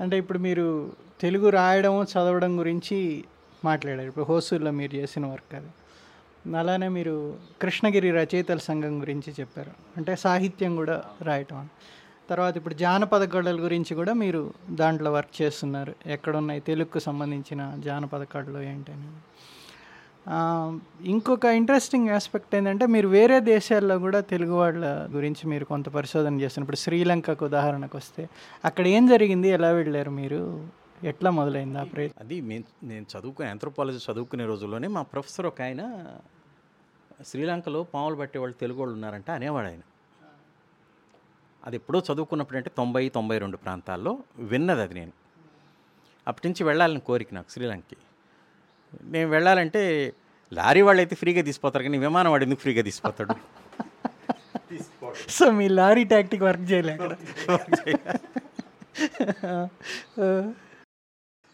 అంటే ఇప్పుడు మీరు తెలుగు రాయడం చదవడం గురించి మాట్లాడారు. ఇప్పుడు హోసూర్లో మీరు చేసిన వర్క్ అది. అలానే మీరు కృష్ణగిరి రచయితల సంఘం గురించి చెప్పారు. అంటే సాహిత్యం కూడా రాయటం అని. తర్వాత ఇప్పుడు జానపద కళల గురించి కూడా మీరు దాంట్లో వర్క్ చేస్తున్నారు. ఎక్కడున్నాయి తెలుగుకు సంబంధించిన జానపద కళలు ఏంటని ఇంకొక ఇంట్రెస్టింగ్ ఆస్పెక్ట్ ఏంటంటే మీరు వేరే దేశాల్లో కూడా తెలుగు వాళ్ళ గురించి మీరు కొంత పరిశోధన చేస్తున్నప్పుడు శ్రీలంకకు ఉదాహరణకు వస్తే అక్కడ ఏం జరిగింది? ఎలా వెళ్ళారు మీరు? ఎట్లా మొదలైంది ఆ ప్రయత్నం అది నేను నేను చదువుకునే ఆంథ్రోపాలజీ చదువుకునే రోజుల్లోనే మా ప్రొఫెసర్ ఒక ఆయన శ్రీలంకలో పాములు పట్టే వాళ్ళు తెలుగు వాళ్ళు ఉన్నారంట అనేవాడు ఆయన. అది ఎప్పుడో చదువుకున్నప్పుడు అంటే తొంభై తొంభై రెండు ప్రాంతాల్లో విన్నది అది నేను. అప్పటి నుంచి వెళ్ళాలని కోరిక నాకు శ్రీలంకకి. నేను వెళ్ళాలంటే లారీ వాళ్ళు అయితే ఫ్రీగా తీసిపోతారు కానీ విమానం వాడు ఎందుకు ఫ్రీగా తీసిపోతాడు? సో మీ లారీ టాక్టిక్ వర్క్ చేయలే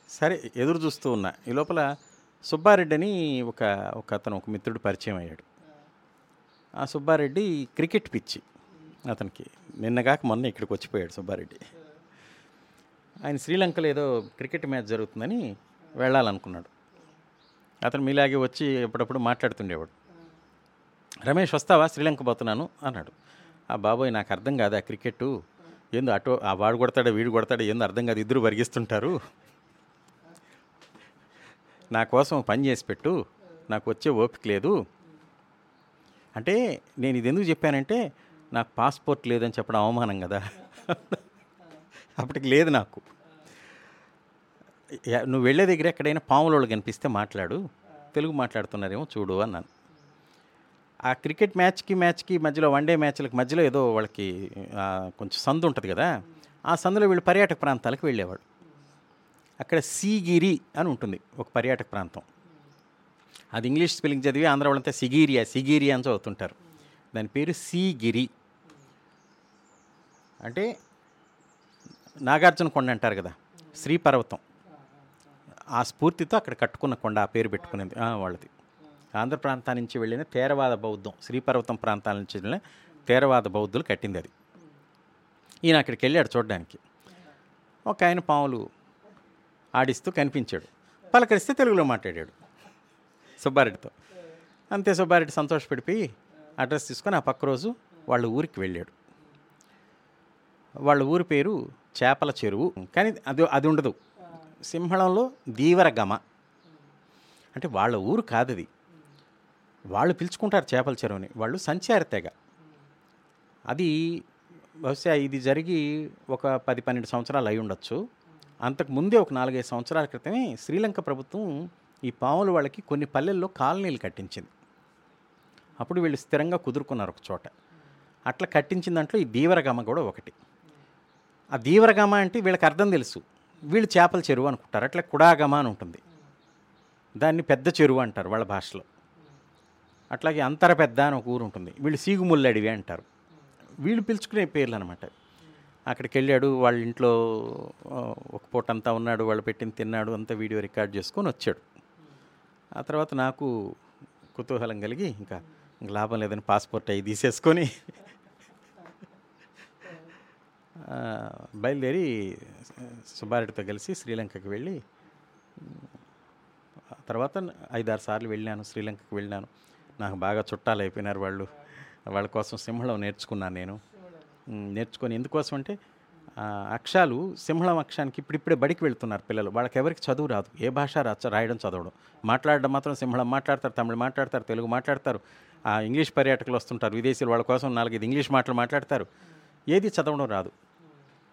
సరే ఎదురు చూస్తూ ఉన్నా. ఈ లోపల సుబ్బారెడ్డి అని ఒక ఒక అతను ఒక మిత్రుడు పరిచయం అయ్యాడు. ఆ సుబ్బారెడ్డి క్రికెట్ పిచ్చి అతనికి. నిన్నగాక మొన్న ఇక్కడికి వచ్చిపోయాడు సుబ్బారెడ్డి. ఆయన శ్రీలంకలో ఏదో క్రికెట్ మ్యాచ్ జరుగుతుందని వెళ్ళాలనుకున్నాడు. అతను మీలాగే వచ్చి ఎప్పుడప్పుడు మాట్లాడుతుండేవాడు. రమేష్ వస్తావా? శ్రీలంక పోతున్నాను అన్నాడు. ఆ బాబోయ్ నాకు అర్థం కాదు? ఆ క్రికెట్ ఏందో అటో ఆ వాడు కొడతాడో వీడు కొడతాడో ఏందో అర్థం కాదు ఇద్దరు వరిగిస్తుంటారు నా కోసం పని చేసి పెట్టు నాకు వచ్చే ఓపిక లేదు. అంటే నేను ఇది ఎందుకు చెప్పానంటే నాకు పాస్పోర్ట్ లేదని చెప్పడం అవమానం కదా. అప్పటికి లేదు నాకు. నువ్వు వెళ్ళే దగ్గర ఎక్కడైనా పాముల వాళ్ళు కనిపిస్తే మాట్లాడు. తెలుగు మాట్లాడుతున్నారేమో చూడు అన్నాను. ఆ క్రికెట్ మ్యాచ్కి మ్యాచ్కి మధ్యలో వన్డే మ్యాచ్లకి మధ్యలో ఏదో వాళ్ళకి కొంచెం సందు ఉంటుంది కదా ఆ సందులో వీళ్ళు పర్యాటక ప్రాంతాలకు వెళ్ళేవాడు అక్కడ సీగిరి అని ఉంటుంది ఒక పర్యాటక ప్రాంతం. అది ఇంగ్లీష్ స్పెల్లింగ్ చదివి ఆంధ్ర వాళ్ళంతా సిగీరియా సిగీరియా అని చదువుతుంటారు. దాని పేరు సీగిరి. అంటే నాగార్జున కొండ అంటారు కదా శ్రీపర్వతం. ఆ స్ఫూర్తితో అక్కడ కట్టుకున్న కొండ ఆ పేరు పెట్టుకునేది వాళ్ళది. ఆంధ్ర ప్రాంతం నుంచి వెళ్ళిన తేరవాద బౌద్ధం శ్రీపర్వతం ప్రాంతాల నుంచి వెళ్ళిన తేరవాద బౌద్ధులు కట్టింది అది. ఈయన అక్కడికి వెళ్ళాడు చూడడానికి. ఒక ఆయన పాములు ఆడిస్తూ కనిపించాడు. పలకరిస్తే తెలుగులో మాట్లాడాడు సుబ్బారెడ్డితో. అంతే సుబ్బారెడ్డి సంతోషపడిపోయి అడ్రస్ తీసుకొని ఆ పక్క రోజు వాళ్ళ ఊరికి వెళ్ళాడు. వాళ్ళ ఊరి పేరు చేపల చెరువు కానీ అది అది ఉండదు. సింహళంలో దీవరగమ. అంటే వాళ్ళ ఊరు కాదది. వాళ్ళు పిలుచుకుంటారు చేపల చెరువుని. వాళ్ళు సంచార తెగ. అది బహుశా ఇది జరిగి ఒక పది పన్నెండు సంవత్సరాలు అయి ఉండొచ్చు. అంతకు ముందే ఒక నాలుగైదు సంవత్సరాల క్రితమే శ్రీలంక ప్రభుత్వం ఈ పాములు వాళ్ళకి కొన్ని పల్లెల్లో కాలనీలు కట్టించింది. అప్పుడు వీళ్ళు స్థిరంగా కుదురుకున్నారు ఒక చోట. అట్లా కట్టించిన దాంట్లో ఈ దీవరగమ కూడా ఒకటి. ఆ దీవరగమ అంటే వీళ్ళకి అర్థం తెలుసు. వీళ్ళు చేపల చెరువు అనుకుంటారు. అట్లా కుడాగమ అని ఉంటుంది. దాన్ని పెద్ద చెరువు అంటారు వాళ్ళ భాషలో. అట్లాగే అంతర పెద్ద అని ఒక ఊరు ఉంటుంది. వీళ్ళు సీగుముల్లడివి అంటారు. వీళ్ళు పిలుచుకునే పేర్లు అనమాట అక్కడికి వెళ్ళాడు వాళ్ళ ఇంట్లో ఒక పూట అంతా ఉన్నాడు వాళ్ళు పెట్టింది తిన్నాడు అంతా వీడియో రికార్డ్ చేసుకొని వచ్చాడు. ఆ తర్వాత నాకు కుతూహలం కలిగి ఇంకా లాభం లేదని పాస్పోర్ట్ అవి తీసేసుకొని బయలుదేరి సుబ్బారెడ్డితో కలిసి శ్రీలంకకి వెళ్ళి ఆ తర్వాత ఐదారు సార్లు వెళ్ళాను శ్రీలంకకి వెళ్ళాను. నాకు బాగా చుట్టాలు అయిపోయినారు వాళ్ళు. వాళ్ళ కోసం సింహళం నేర్చుకున్నాను నేను. నేర్చుకొని ఎందుకోసం అంటే అక్షాలు సింహళం అక్షానికి ఇప్పుడిప్పుడే బడికి వెళ్తున్నారు పిల్లలు. వాళ్ళకి ఎవరికి చదువు రాదు. ఏ భాష రాచ రాయడం చదవడం. మాట్లాడడం మాత్రం సింహళం. మాట్లాడతారు తమిళ మాట్లాడతారు తెలుగు మాట్లాడతారు. ఆ, ఇంగ్లీష్ పర్యాటకులు వస్తుంటారు. విదేశీయులు వాళ్ళ కోసం నాలుగైదు ఇంగ్లీష్ మాటలు మాట్లాడతారు. ఏది చదవడం రాదు.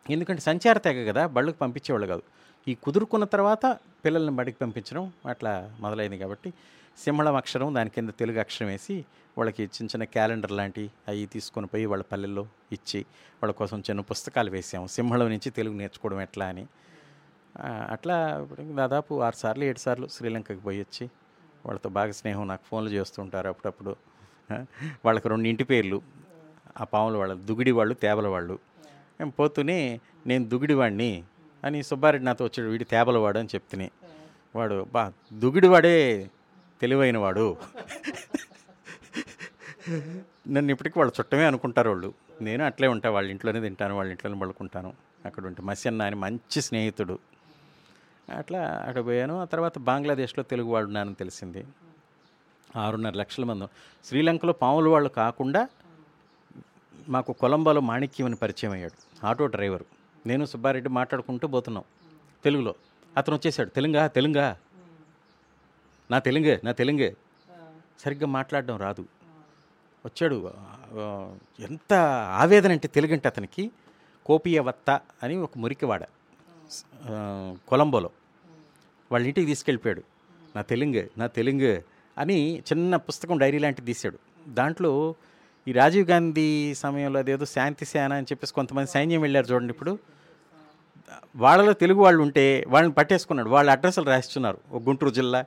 ఎందుకంటే సంచార తెగ కదా బళ్ళకి పంపించేవాళ్ళు కాదు. ఈ కుదురుకున్న తర్వాత పిల్లల్ని బడికి పంపించడం అట్లా మొదలైంది కాబట్టి సింహళం అక్షరం దాని కింద తెలుగు అక్షరం వేసి వాళ్ళకి చిన్న చిన్న క్యాలెండర్ లాంటి అవి తీసుకొని పోయి వాళ్ళ పల్లెల్లో ఇచ్చి వాళ్ళ కోసం చిన్న పుస్తకాలు వేసాము. సింహళం నుంచి తెలుగు నేర్చుకోవడం ఎట్లా అని. అట్లా దాదాపు ఆరు సార్లు ఏడు సార్లు శ్రీలంకకి పోయి వచ్చి వాళ్ళతో బాగా స్నేహం నాకు ఫోన్లు చేస్తుంటారు అప్పుడప్పుడు. వాళ్ళకి రెండు ఇంటి పేర్లు. ఆ పాముల వాళ్ళు దుగిడి వాళ్ళు తేబల వాళ్ళు. మేము పోతూనే నేను దుగిడివాడిని అని సుబ్బారెడ్డి నాతో వచ్చాడు వీడి తేబలవాడు అని చెప్తుని. వాడు బా దుగిడివాడే తెలివైన వాడు నన్ను ఇప్పటికీ వాళ్ళు చుట్టమే అనుకుంటారు వాళ్ళు. నేను అట్లే ఉంటాను వాళ్ళ ఇంట్లోనే తింటాను వాళ్ళ ఇంట్లోనే పడుకుంటాను. అక్కడ ఉంటే మసన్న అని మంచి స్నేహితుడు. అట్లా అక్కడ పోయాను. ఆ తర్వాత బంగ్లాదేశ్లో తెలుగు వాళ్ళు ఉన్నానని తెలిసింది. ఆరున్నర లక్షల మంది. శ్రీలంకలో పాములు వాళ్ళు కాకుండా మాకు కొలంబోలో మాణిక్యం అని పరిచయం అయ్యాడు. Auto driver. నేను సుబ్బారెడ్డి మాట్లాడుకుంటూ పోతున్నాం. తెలుగులో. అతను వచ్చేసాడు. తెలుగా తెలుగా. నా తెలుగే నా తెలుగే. సరిగ్గా మాట్లాడడం రాదు. వచ్చాడు. ఎంత ఆవేదన అంటే తెలుగు అంటే అతనికి కోపియవత్త అని ఒక మురికివాడ. కొలంబోలో. వాళ్ళ ఇంటికి తీసుకెళ్ళిపోయాడు. నా తెలుగు నా తెలుగు అని చిన్న పుస్తకం డైరీ లాంటిది తీశాడు. దాంట్లో ఈ రాజీవ్ గాంధీ సమయంలో అదేదో శాంతి సేన అని చెప్పేసి కొంతమంది సైన్యం వెళ్ళారు చూడండి ఇప్పుడు. వాళ్ళలో తెలుగు వాళ్ళు ఉంటే వాళ్ళని పట్టేసుకున్నాడు. వాళ్ళ అడ్రస్లు రాసిస్తున్నారు ఒక గుంటూరు జిల్లా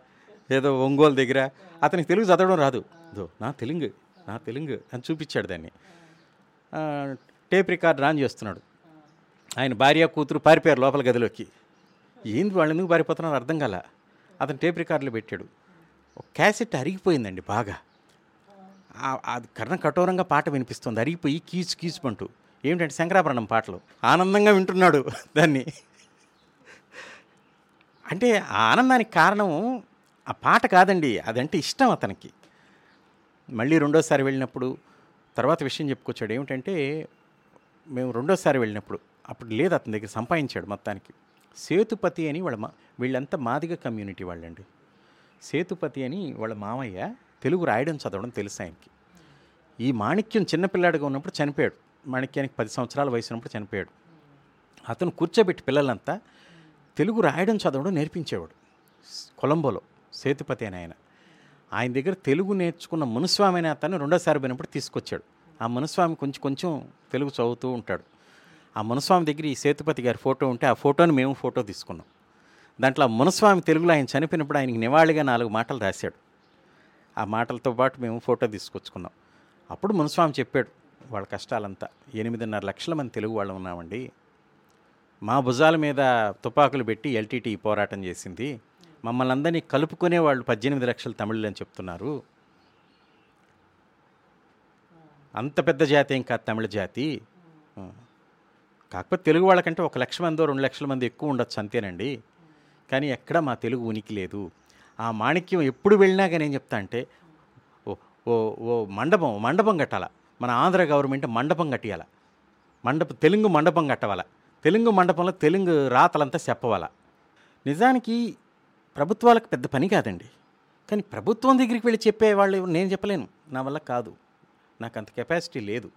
ఏదో ఒంగోలు దగ్గర. అతనికి తెలుగు చదవడం రాదు. దో నా తెలుగు నా తెలుగు అని చూపించాడు దాన్ని. టేప్ రికార్డ్ రాన్ చేస్తున్నాడు. ఆయన భార్య కూతురు పారిపోయారు లోపల గదిలోకి. ఏంది వాళ్ళు ఎందుకు పారిపోతున్నారో అర్థం కాల? అతను టేప్ రికార్డులు పెట్టాడు. క్యాసెట్ అరిగిపోయిందండి బాగా. అది కర్ణ కఠోరంగా పాట వినిపిస్తుంది. అరిగిపోయి కీచు కీచుమంటూ. ఏమిటంటే శంకరాభరణం పాటలు. ఆనందంగా వింటున్నాడు దాన్ని. అంటే ఆ ఆనందానికి కారణం ఆ పాట కాదండి. అదంటే ఇష్టం అతనికి. మళ్ళీ రెండోసారి వెళ్ళినప్పుడు తర్వాత విషయం చెప్పుకొచ్చాడు. ఏమిటంటే మేము రెండోసారి వెళ్ళినప్పుడు అప్పుడు లేదు అతని దగ్గర సంపాదించాడు మొత్తానికి. సేతుపతి అని వాళ్ళ మా వీళ్ళంతా మాదిగ కమ్యూనిటీ వాళ్ళండి. సేతుపతి అని వాళ్ళ మామయ్య తెలుగు రాయడం చదవడం తెలుసు ఆయనకి. ఈ మాణిక్యం చిన్నపిల్లాడిగా ఉన్నప్పుడు చనిపోయాడు. మాణిక్యానికి పది సంవత్సరాల వయసు ఉన్నప్పుడు చనిపోయాడు. అతను కూర్చోబెట్టి పిల్లలంతా తెలుగు రాయడం చదవడం నేర్పించేవాడు. కొలంబోలో సేతుపతి అని ఆయన. ఆయన దగ్గర తెలుగు నేర్చుకున్న మునుస్వామి అనే అతను రెండోసారి పోయినప్పుడు తీసుకొచ్చాడు. ఆ మునుస్వామి కొంచెం కొంచెం తెలుగు చదువుతూ ఉంటాడు. ఆ మునుస్వామి దగ్గర ఈ సేతుపతి గారి ఫోటో ఉంటే ఆ ఫోటోని మేము ఫోటో తీసుకున్నాం. దాంట్లో ఆ మునుస్వామి తెలుగులో ఆయన చనిపోయినప్పుడు ఆయనకి నివాళిగా నాలుగు మాటలు రాశాడు. ఆ మాటలతో పాటు మేము ఫోటో తీసుకొచ్చుకున్నాం. అప్పుడు మునుస్వామి చెప్పాడు వాళ్ళ కష్టాలంతా. ఎనిమిదిన్నర లక్షల మంది తెలుగు వాళ్ళు ఉన్నామండి. మా భుజాల మీద తుపాకులు పెట్టి ఎల్టీటీ పోరాటం చేసింది. మమ్మల్ని అందరినీ కలుపుకునే వాళ్ళు పద్దెనిమిది లక్షల తమిళులు అని చెప్తున్నారు. అంత పెద్ద జాతి ఏం కాదు తమిళ జాతి. కాకపోతే తెలుగు వాళ్ళకంటే ఒక లక్ష మందో రెండు లక్షల మంది ఎక్కువ ఉండొచ్చు అంతేనండి. కానీ ఎక్కడ మా తెలుగు ఉనికి లేదు. ఆ మాణిక్యం ఎప్పుడు వెళ్ళినా కానీ ఏం చెప్తా అంటే ఓ ఓ మండపం మండపం కట్టాల? మన ఆంధ్ర గవర్నమెంట్ మండపం కట్టియాల? మండపం తెలుగు మండపం కట్టవాల? తెలుగు మండపంలో తెలుగు రాతలంతా చెప్పవాల? నిజానికి ప్రభుత్వాలకు పెద్ద పని కాదండి. కానీ ప్రభుత్వం దగ్గరికి వెళ్ళి చెప్పేవాళ్ళు నేను చెప్పలేను. నా వల్ల కాదు. నాకు అంత కెపాసిటీ లేదు.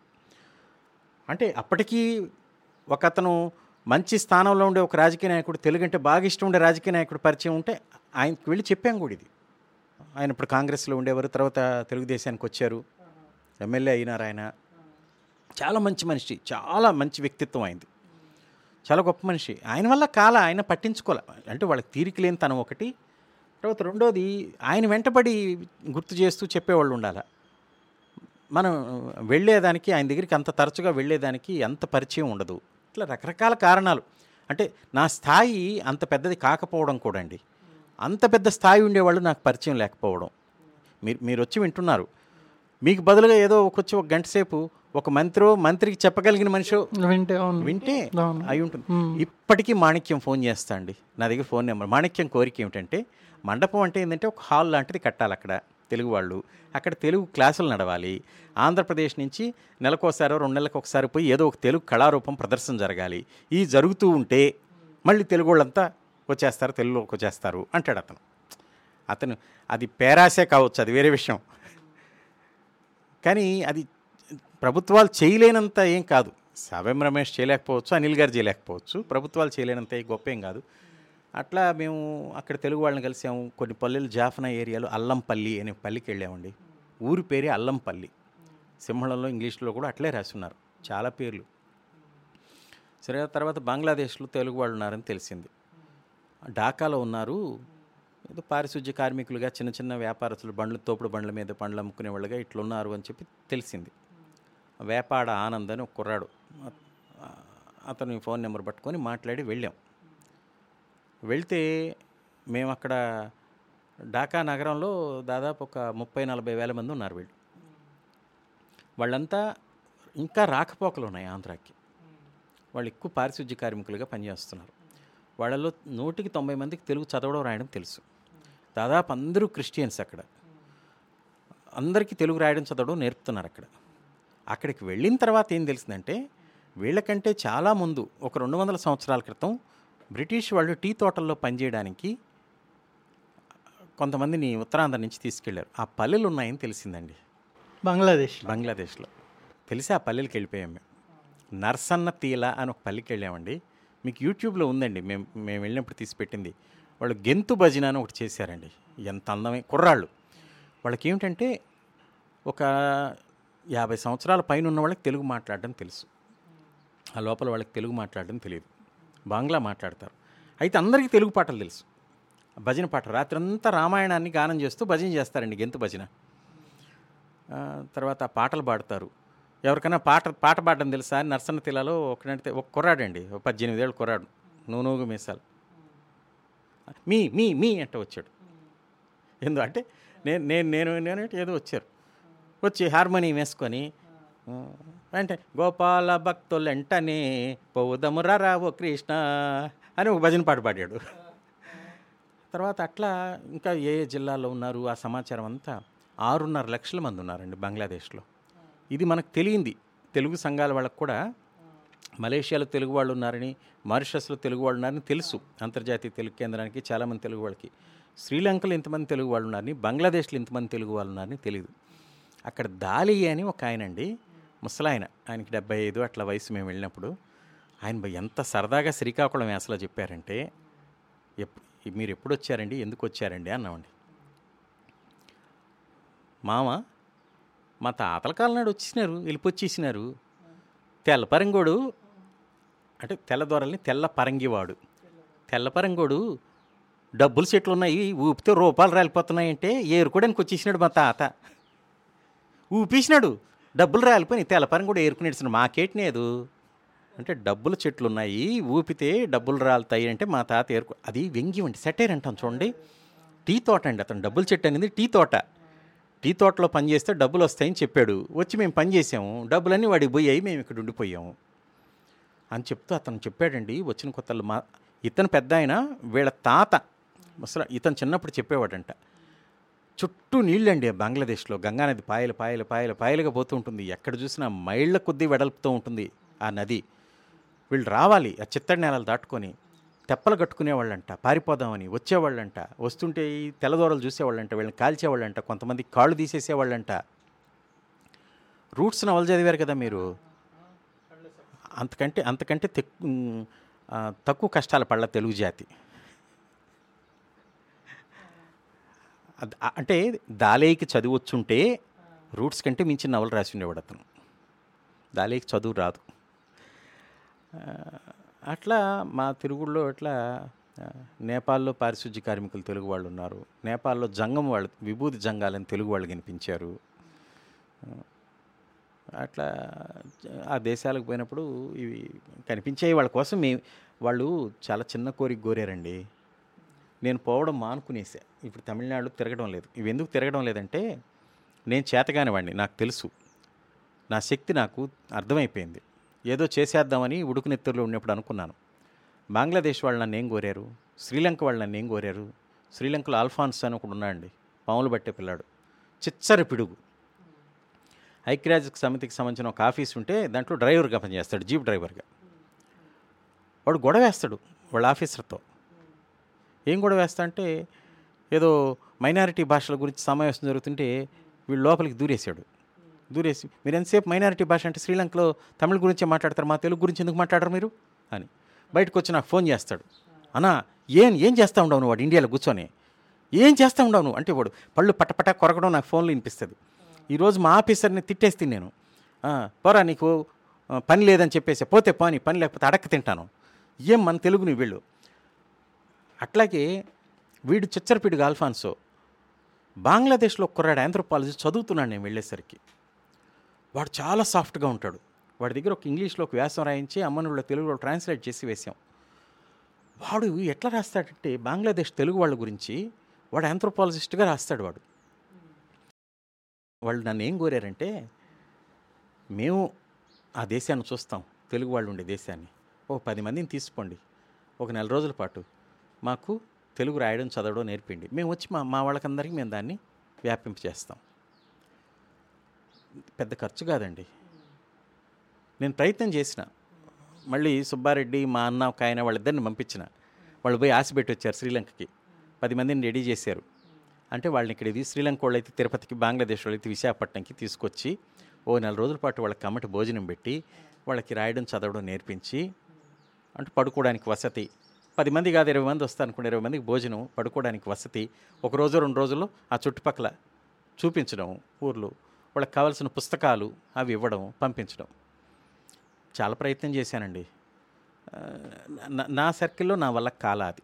అంటే అప్పటికీ ఒక అతను మంచి స్థానంలో ఉండే ఒక రాజకీయ నాయకుడు తెలుగు అంటే బాగా ఇష్టం ఉండే రాజకీయ నాయకుడు పరిచయం ఉంటే ఆయనకి వెళ్ళి చెప్పాం కూడా ఇది. ఆయన ఇప్పుడు కాంగ్రెస్లో ఉండేవారు తర్వాత తెలుగుదేశానికి వచ్చారు. ఎమ్మెల్యే అయినారు ఆయన. చాలా మంచి మనిషి చాలా మంచి వ్యక్తిత్వం అయింది చాలా గొప్ప మనిషి. ఆయన వల్ల కాల ఆయన పట్టించుకోలే. అంటే వాళ్ళకి తీరిక లేని తనం ఒకటి. తర్వాత రెండోది ఆయన వెంటబడి గుర్తు చేస్తూ చెప్పేవాళ్ళు ఉండాలి. మనం వెళ్ళేదానికి ఆయన దగ్గరికి అంత తరచుగా వెళ్ళేదానికి అంత పరిచయం ఉండదు. ఇట్లా రకరకాల కారణాలు. అంటే నా స్థాయి అంత పెద్దది కాకపోవడం కూడా అండి అంత పెద్ద స్థాయి ఉండేవాళ్ళు నాకు పరిచయం లేకపోవడం. మీరు మీరు వచ్చి వింటున్నారు. మీకు బదులుగా ఏదో ఒక వచ్చి ఒక గంట సేపు ఒక మంత్రో మంత్రికి చెప్పగలిగిన మనిషి వింటే వింటే. అయి ఉంటుంది. ఇప్పటికీ మాణిక్యం ఫోన్ చేస్తా అండి. నా దగ్గర ఫోన్ నెంబర్. మాణిక్యం కోరిక ఏమిటంటే మండపం అంటే ఏంటంటే ఒక హాల్ లాంటిది కట్టాలి అక్కడ తెలుగు వాళ్ళు. అక్కడ తెలుగు క్లాసులు నడవాలి. ఆంధ్రప్రదేశ్ నుంచి నెలకోసారో రెండు నెలలకు ఒకసారి పోయి ఏదో ఒక తెలుగు కళారూపం ప్రదర్శన జరగాలి. ఈ జరుగుతూ ఉంటే మళ్ళీ తెలుగు వాళ్ళంతా వచ్చేస్తారు తెలుగులోకి వచ్చేస్తారు అంటాడు అతను. అతను అది పేరాసే కావచ్చు అది వేరే విషయం. కానీ అది ప్రభుత్వాలు చేయలేనంత ఏం కాదు. సవ్యం రమేష్ చేయలేకపోవచ్చు అనిల్ గారు చేయలేకపోవచ్చు ప్రభుత్వాలు చేయలేనంత గొప్ప ఏం కాదు. అట్లా మేము అక్కడ తెలుగు వాళ్ళని కలిసాము కొన్ని పల్లెలు జాఫ్నా ఏరియాలో అల్లంపల్లి అనే పల్లికి వెళ్ళామండి. ఊరి పేరే అల్లంపల్లి. సింహళంలో ఇంగ్లీష్లో కూడా అట్లే రాస్తున్నారు చాలా పేర్లు. సరే తర్వాత బంగ్లాదేశ్లో తెలుగు వాళ్ళు ఉన్నారని తెలిసింది. ఢాకాలో ఉన్నారు. ఏదో పారిశుద్ధ్య కార్మికులుగా చిన్న చిన్న వ్యాపారస్తులు బండ్లు తోపుడు బండ్ల మీద పండ్లు అమ్ముకునే వాళ్ళుగా ఇట్లున్నారు అని చెప్పి తెలిసింది. వేపాడ ఆనంద్ అని ఒక కుర్రాడు. అతను అతని ఫోన్ నెంబర్ పట్టుకొని మాట్లాడి వెళ్ళాం. వెళ్తే మేము అక్కడ ఢాకా నగరంలో దాదాపు ఒక ముప్పై నలభై వేల మంది ఉన్నారు వీళ్ళు. వాళ్ళంతా ఇంకా రాకపోకలు ఉన్నాయి ఆంధ్రాకి. వాళ్ళు ఎక్కువ పారిశుద్ధ్య కార్మికులుగా పనిచేస్తున్నారు. వాళ్ళలో నూటికి తొంభై మందికి తెలుగు చదవడం రాయడం తెలుసు. దాదాపు అందరూ క్రిస్టియన్స్ అక్కడ. అందరికీ తెలుగు రాయడం చదవడం నేర్పుతున్నారు అక్కడ. అక్కడికి వెళ్ళిన తర్వాత ఏం తెలిసిందంటే వీళ్ళకంటే చాలా ముందు ఒక రెండు వందల సంవత్సరాల క్రితం బ్రిటిష్ వాళ్ళు టీ తోటల్లో పనిచేయడానికి కొంతమందిని ఉత్తరాంధ్ర నుంచి తీసుకెళ్ళారు. ఆ పల్లెలు ఉన్నాయని తెలిసిందండి. బంగ్లాదేశ్ బంగ్లాదేశ్లో తెలిసి ఆ పల్లెలకి వెళ్ళిపోయాం మేము. నర్సన్న తీల అని ఒక పల్లెకి వెళ్ళామండి. మీకు యూట్యూబ్లో ఉందండి. మేము మేము వెళ్ళినప్పుడు తీసి పెట్టింది వాళ్ళు గెంతు భజన అని ఒకటి చేశారండి. ఎంత అందమే కుర్రాళ్ళు. వాళ్ళకి ఏమిటంటే ఒక యాభై సంవత్సరాల పైన ఉన్న వాళ్ళకి తెలుగు మాట్లాడడం తెలుసు. ఆ లోపల వాళ్ళకి తెలుగు మాట్లాడడం తెలియదు. బాంగ్లా మాట్లాడతారు. అయితే అందరికీ తెలుగు పాటలు తెలుసు. భజన పాట రాత్రంతా రామాయణాన్ని గానం చేస్తూ భజన చేస్తారండి గెంతు భజన. ఆ, తర్వాత పాటలు పాడతారు. ఎవరికైనా పాట పాట పాడడం తెలుసా? అని నర్సన్న తిలాలో ఒకటంటే ఒక కుర్రాడండి ఒక పద్దెనిమిది ఏళ్ళు కుర్రాడు నూనూగు మీసాలు. మీ మీ మీ అంటే వచ్చాడు. ఎందు అంటే నేను నేను నేను నేను ఏదో వచ్చారు. వచ్చి హార్మోనియం వేసుకొని అంటే గోపాల భక్తులెంటనే పోదము రావో కృష్ణ అని ఒక భజన పాట పాడాడు. తర్వాత అట్లా ఇంకా ఏ ఏ జిల్లాలో ఉన్నారు? ఆ సమాచారం అంతా ఆరున్నర లక్షల మంది ఉన్నారండి బంగ్లాదేశ్లో. ఇది మనకు తెలియంది. తెలుగు సంఘాల వాళ్ళకు కూడా మలేషియాలో తెలుగు వాళ్ళు ఉన్నారని మారిషస్లో తెలుగు వాళ్ళు ఉన్నారని తెలుసు. అంతర్జాతీయ తెలుగు కేంద్రానికి చాలామంది తెలుగు వాళ్ళకి. శ్రీలంకలో ఇంతమంది తెలుగు వాళ్ళు ఉన్నారని బంగ్లాదేశ్లో ఇంతమంది తెలుగు వాళ్ళు ఉన్నారని తెలియదు అక్కడ దాలి అని ఒక ఆయన అండి ముసలాయన. ఆయనకి డెబ్బై ఐదు అట్లా వయసు మేము వెళ్ళినప్పుడు ఆయన ఎంత సరదాగా శ్రీకాకుళం వేసలో చెప్పారంటే ఎప్ మీరు ఎప్పుడు వచ్చారండి? ఎందుకు వచ్చారండి? అన్నామండి. మామ మా తాతల కాలం నాడు వచ్చేసినారు వెళ్ళిపోచ్చేసినారు. తెల్ల పరంగోడు అంటే తెల్లదొరల్ని తెల్ల పరంగివాడు. తెల్ల పరంగోడు డబ్బులు చెట్లు ఉన్నాయి ఊపితే రూపాయలు రాలిపోతున్నాయంటే ఏరుకోవడానికి వచ్చేసినాడు మా తాత. ఊపేసినాడు డబ్బులు రాలిపోయి తెల్లపరం కూడా ఏరుకునేసిన మాకేటినేదు అంటే డబ్బులు చెట్లు ఉన్నాయి ఊపితే డబ్బులు రాలుతాయి అంటే మా తాత ఏరుకు అది వ్యంగ్యం అండి సెటైర్ అంటాం చూడండి. టీ తోట అండి అతను డబ్బుల చెట్టు అనేది టీ తోట. టీ తోటలో పనిచేస్తే డబ్బులు వస్తాయని చెప్పాడు. వచ్చి మేము పనిచేసాము డబ్బులన్నీ వాడికి పోయాయి. మేము ఇక్కడ ఉండిపోయాము. అని చెప్తూ అతను చెప్పాడండి. వచ్చిన కొత్తలు మా ఇతను పెద్ద ఆయన వీళ్ళ తాత అసలు ఇతను చిన్నప్పుడు చెప్పేవాడంట. చుట్టూ నీళ్ళండి బంగ్లాదేశ్లో. గంగానది పాయలు పాయలు పాయలు పాయలుగా పోతూ ఉంటుంది. ఎక్కడ చూసినా మైళ్ళ కొద్దీ వెడల్పుతూ ఉంటుంది ఆ నది. వీళ్ళు రావాలి ఆ చిత్తడి నేలలు దాటుకొని. తెప్పలు కట్టుకునేవాళ్ళంట పారిపోదామని వచ్చేవాళ్ళంట వస్తుంటే ఈ తెల్లదోరలు చూసేవాళ్ళంట వీళ్ళని కాల్చేవాళ్ళంట కొంతమంది కాళ్ళు తీసేసేవాళ్ళంట. రూట్స్ నవలు చదివారు కదా మీరు? అంతకంటే అంతకంటే తక్కువ కష్టాలు పడ్డ తెలుగు జాతి. అంటే దాలేకి చదువు వచ్చుంటే రూట్స్ కంటే మించిన నవలు రాసి ఉండేవాడు అతను. దాలేకి చదువు రాదు. అట్లా మా తిరుగుళ్ళో ఇట్లా నేపాల్లో పారిశుద్ధ్య కార్మికులు తెలుగు వాళ్ళు ఉన్నారు. నేపాల్లో జంగం వాళ్ళు విభూతి జంగాలని తెలుగు వాళ్ళు కనిపించారు. అట్లా ఆ దేశాలకు పోయినప్పుడు ఇవి కనిపించాయి వాళ్ళ కోసం మే వాళ్ళు చాలా చిన్న కోరిక కోరారండి. నేను పోవడం మానుకునేసా. ఇప్పుడు తమిళనాడు తిరగడం లేదు. ఇవి ఎందుకు తిరగడం లేదంటే నేను చేతగాని వాడిని నాకు తెలుసు. నా శక్తి నాకు అర్థమైపోయింది. ఏదో చేసేద్దామని ఉడుకునెత్తురులో ఉన్నప్పుడు అనుకున్నాను. బంగ్లాదేశ్ వాళ్ళు నన్ను ఏం కోరారు? శ్రీలంక వాళ్ళు నన్ను ఏం కోరారు? శ్రీలంకలో ఆల్ఫాన్స్ అని ఒకడు ఉన్నాడండి పాములు పట్టే పిల్లాడు. చిచ్చరి పిడుగు. ఐక్యరాజ్య సమితికి సంబంధించిన ఒక ఆఫీస్ ఉంటే దాంట్లో డ్రైవర్గా పనిచేస్తాడు జీప్ డ్రైవర్గా. వాడు గొడవ వేస్తాడు వాళ్ళ ఆఫీసర్తో. ఏం గొడవ వేస్తా అంటే ఏదో మైనారిటీ భాషల గురించి సమావేశం జరుగుతుంటే వీళ్ళు లోపలికి దూరేశాడు. దూరేసి మీరు ఎంతసేపు మైనారిటీ భాష అంటే శ్రీలంకలో తమిళ గురించే మాట్లాడతారు మా తెలుగు గురించి ఎందుకు మాట్లాడరు మీరు? అని. బయటకు వచ్చి నాకు ఫోన్ చేస్తాడు. అన్నా ఏం ఏం చేస్తూ ఉండవు నువ్వు వాడు ఇండియాలో కూర్చొని? ఏం చేస్తూ ఉండవు నువ్వు? అంటే వాడు పళ్ళు పటపట కొరకడం నాకు ఫోన్లో వినిపిస్తుంది. ఈరోజు మా ఆఫీసర్ని తిట్టేస్తే నేను. పోరా నీకు పని లేదని చెప్పేసి పోతే పోని పని లేకపోతే అడక్క తింటాను. ఏం మన తెలుగుని వీళ్ళు? అట్లాగే వీడు చిచ్చరపీడుగా ఆల్ఫాన్సో బంగ్లాదేశ్లో కుర్రాడు ఆంథ్రోపాలజీ చదువుతున్నాడు నేను వెళ్ళేసరికి. వాడు చాలా సాఫ్ట్గా ఉంటాడు. వాడి దగ్గర ఒక ఇంగ్లీష్లో ఒక వ్యాసం రాయించి అమ్మనుళ్ళ తెలుగులో ట్రాన్స్లేట్ చేసి వేసాం. వాడు ఎట్లా రాస్తాడంటే బంగ్లాదేశ్ తెలుగు వాళ్ళ గురించి వాడు ఆంథ్రోపాలజిస్ట్గా రాస్తాడు వాడు. వాళ్ళు నన్ను ఏం కోరారంటే మేము ఆ దేశాన్ని చూస్తాం. తెలుగు వాళ్ళు ఉండే దేశాన్ని. ఓ పది మందిని తీసుకోండి. ఒక నెల రోజుల పాటు మాకు తెలుగు రాయడం చదవడం నేర్పిండి మేము వచ్చి మా మా వాళ్ళకందరికీ మేము దాన్ని వ్యాపింప చేస్తాం పెద్ద ఖర్చు కాదండి. నేను ప్రయత్నం చేసిన. మళ్ళీ సుబ్బారెడ్డి మా అన్న ఒక ఆయన వాళ్ళిద్దరిని పంపించిన. వాళ్ళు పోయి ఆశ పెట్టి వచ్చారు శ్రీలంకకి. పది మందిని రెడీ చేశారు. అంటే వాళ్ళని ఇక్కడ ఇది శ్రీలంక వాళ్ళు అయితే తిరుపతికి బంగ్లాదేశ్ వాళ్ళు అయితే విశాఖపట్నంకి తీసుకొచ్చి ఓ నెల రోజుల పాటు వాళ్ళకి కమ్మటి భోజనం పెట్టి వాళ్ళకి రాయడం చదవడం నేర్పించి అంటే పడుకోవడానికి వసతి. పది మంది కాదు ఇరవై మంది వస్తా అనుకోండి ఇరవై మందికి భోజనం పడుకోవడానికి వసతి. ఒక రోజు రెండు రోజుల్లో ఆ చుట్టుపక్కల చూపించడం ఊర్లో. వాళ్ళకి కావాల్సిన పుస్తకాలు అవి ఇవ్వడం పంపించడం. చాలా ప్రయత్నం చేశానండి. నా- సర్కిల్లో నా వల్ల కాల అది.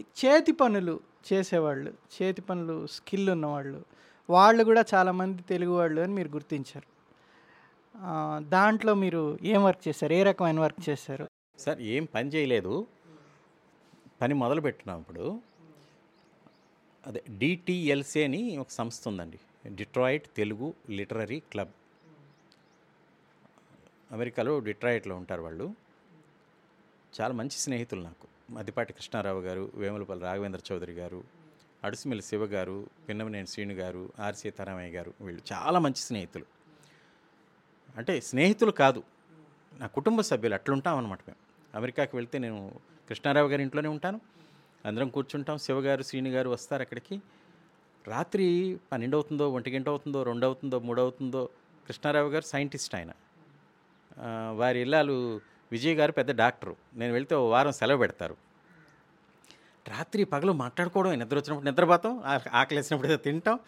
చేతి పనులు చేసేవాళ్ళు చేతి పనులు స్కిల్ ఉన్నవాళ్ళు వాళ్ళు కూడా చాలామంది తెలుగు వాళ్ళు అని మీరు గుర్తించారు. దాంట్లో మీరు ఏం వర్క్ చేశారు? ఏ రకమైన వర్క్ చేశారు? సార్ ఏం పని చేయలేదు. పని మొదలు పెట్టినప్పుడు అదే డిటిఎల్సీ అని ఒక సంస్థ ఉందండి. Detroit Telugu literary club. అమెరికాలో డిట్రాయిట్లో ఉంటారు వాళ్ళు. చాలా మంచి స్నేహితులు నాకు. మద్దిపాటి కృష్ణారావు గారు వేములపల్లి రాఘవేంద్ర చౌదరి గారు అడుసుమిల్లి శివ గారు పిన్నమనేని శ్రీను గారు ఆర్ సీతారామయ్య గారు వీళ్ళు చాలా మంచి స్నేహితులు. అంటే స్నేహితులు కాదు నా కుటుంబ సభ్యులు అట్లుంటాం అనమాట మేము. అమెరికాకి వెళ్తే నేను కృష్ణారావు గారి ఇంట్లోనే ఉంటాను. అందరం కూర్చుంటాం. శివగారు శ్రీని గారు వస్తారు అక్కడికి. రాత్రి పన్నెండు అవుతుందో ఒంటి గంట అవుతుందో రెండు అవుతుందో మూడు అవుతుందో కృష్ణారావు గారు సైంటిస్ట్ ఆయన. వారి ఇల్లాలు విజయ్ గారు పెద్ద డాక్టరు. నేను వెళ్తే ఓ వారం సెలవు పెడతారు. రాత్రి పగలు మాట్లాడుకోవడం నిద్ర వచ్చినప్పుడు నిద్రపోతాం ఆకలేసినప్పుడు ఆకలి వేసినప్పుడు ఏదో తింటాం.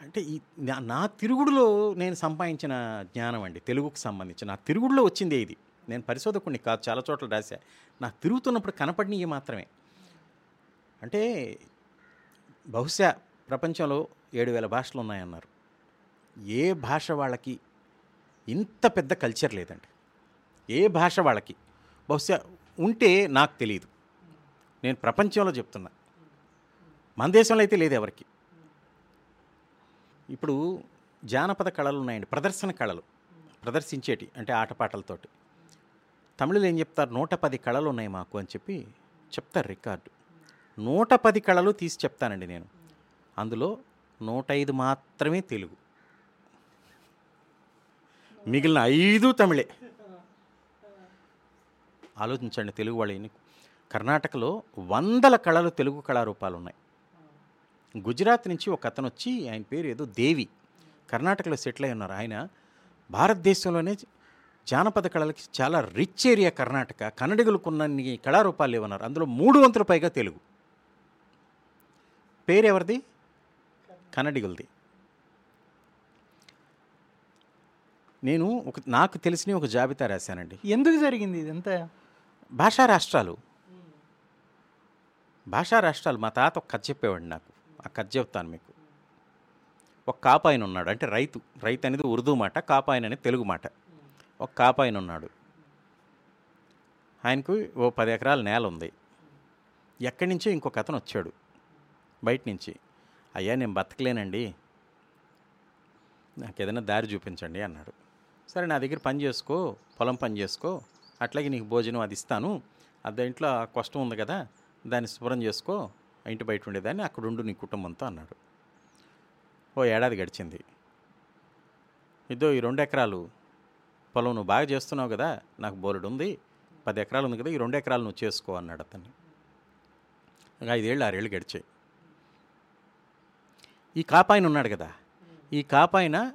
అంటే ఈ నా- తిరుగుడులో నేను సంపాదించిన జ్ఞానం అండి తెలుగుకు సంబంధించి. నా తిరుగుడులో వచ్చిందే ఇది. నేను పరిశోధకుడిని కాదు చాలా చోట్ల రాశా. నా తిరుగుతున్నప్పుడు కనపడినవి మాత్రమే. అంటే బహుశా ప్రపంచంలో ఏడు వేల భాషలు ఉన్నాయన్నారు. ఏ భాష వాళ్ళకి ఇంత పెద్ద కల్చర్ లేదండి. ఏ భాష వాళ్ళకి? బహుశా ఉంటే నాకు తెలియదు నేను ప్రపంచంలో చెప్తున్నా. మన దేశంలో అయితే లేదు ఎవరికి. ఇప్పుడు జానపద కళలు ఉన్నాయండి. ప్రదర్శన కళలు. ప్రదర్శించేటి అంటే ఆటపాటలతోటి తమిళలో ఏం చెప్తారు? నూట పది కళలు ఉన్నాయి మాకు అని చెప్పి చెప్తారు రికార్డు. నూట పది కళలు తీసి చెప్తానండి నేను. అందులో నూట ఐదు మాత్రమే తెలుగు. మిగిలిన ఐదు తమిళే. ఆలోచించండి తెలుగు వాళ్ళని కర్ణాటకలో వందల కళలు తెలుగు కళారూపాలు ఉన్నాయి గుజరాత్ నుంచి ఒక అతను వచ్చి ఆయన పేరు ఏదో దేవి. కర్ణాటకలో సెటిల్ అయి ఉన్నారు. ఆయన భారతదేశంలోనే జానపద కళలకి చాలా రిచ్ ఏరియా కర్ణాటక. కన్నడిగులకున్నన్ని కళారూపాలు ఏమన్నారు అందులో మూడు వంతుల పైగా తెలుగు. పేరు ఎవరిది? కన్నడిగులది. నేను ఒక నాకు తెలిసిన ఒక జాబితా రాశానండి. ఎందుకు జరిగింది ఇదంతా? భాషా రాష్ట్రాలు. భాషా రాష్ట్రాలు మా తాత ఒక కథ చెప్పేవాడు నాకు. ఆ కథ చెప్తాను మీకు. ఒక కాపాయన ఉన్నాడు అంటే రైతు. రైతు అనేది ఉర్దూ మాట కాపాయన అనేది తెలుగు మాట. ఒక కాపాయన ఉన్నాడు. ఆయనకు ఓ పది ఎకరాల నేల ఉంది. ఎక్కడి నుంచో ఇంకొక అతను వచ్చాడు. బయట నుంచి. అయ్యా నేను బతకలేనండి. నాకు ఏదైనా దారి చూపించండి అన్నాడు సరే నా దగ్గర పని చేసుకో పొలం పని చేసుకో అట్లాగే నీకు భోజనం అది ఇస్తాను. అది ఇంట్లో కష్టం ఉంది కదా దాన్ని శుభ్రం చేసుకో ఇంటి బయట ఉండేదాన్ని అక్కడ ఉండు నీ కుటుంబంతో అన్నాడు. ఓ ఏడాది గడిచింది. ఇదో ఈ రెండు ఎకరాలు పొలం నువ్వు బాగా చేస్తున్నావు కదా నాకు బోలెడు ఉంది. పది ఎకరాలు ఉంది కదా ఈ రెండు ఎకరాలు నువ్వు చేసుకో అన్నాడు అతన్ని. ఐదేళ్ళు ఆరేళ్ళు గడిచాయి. ఈ కాపాయన ఉన్నాడు కదా. ఈ కాపాయన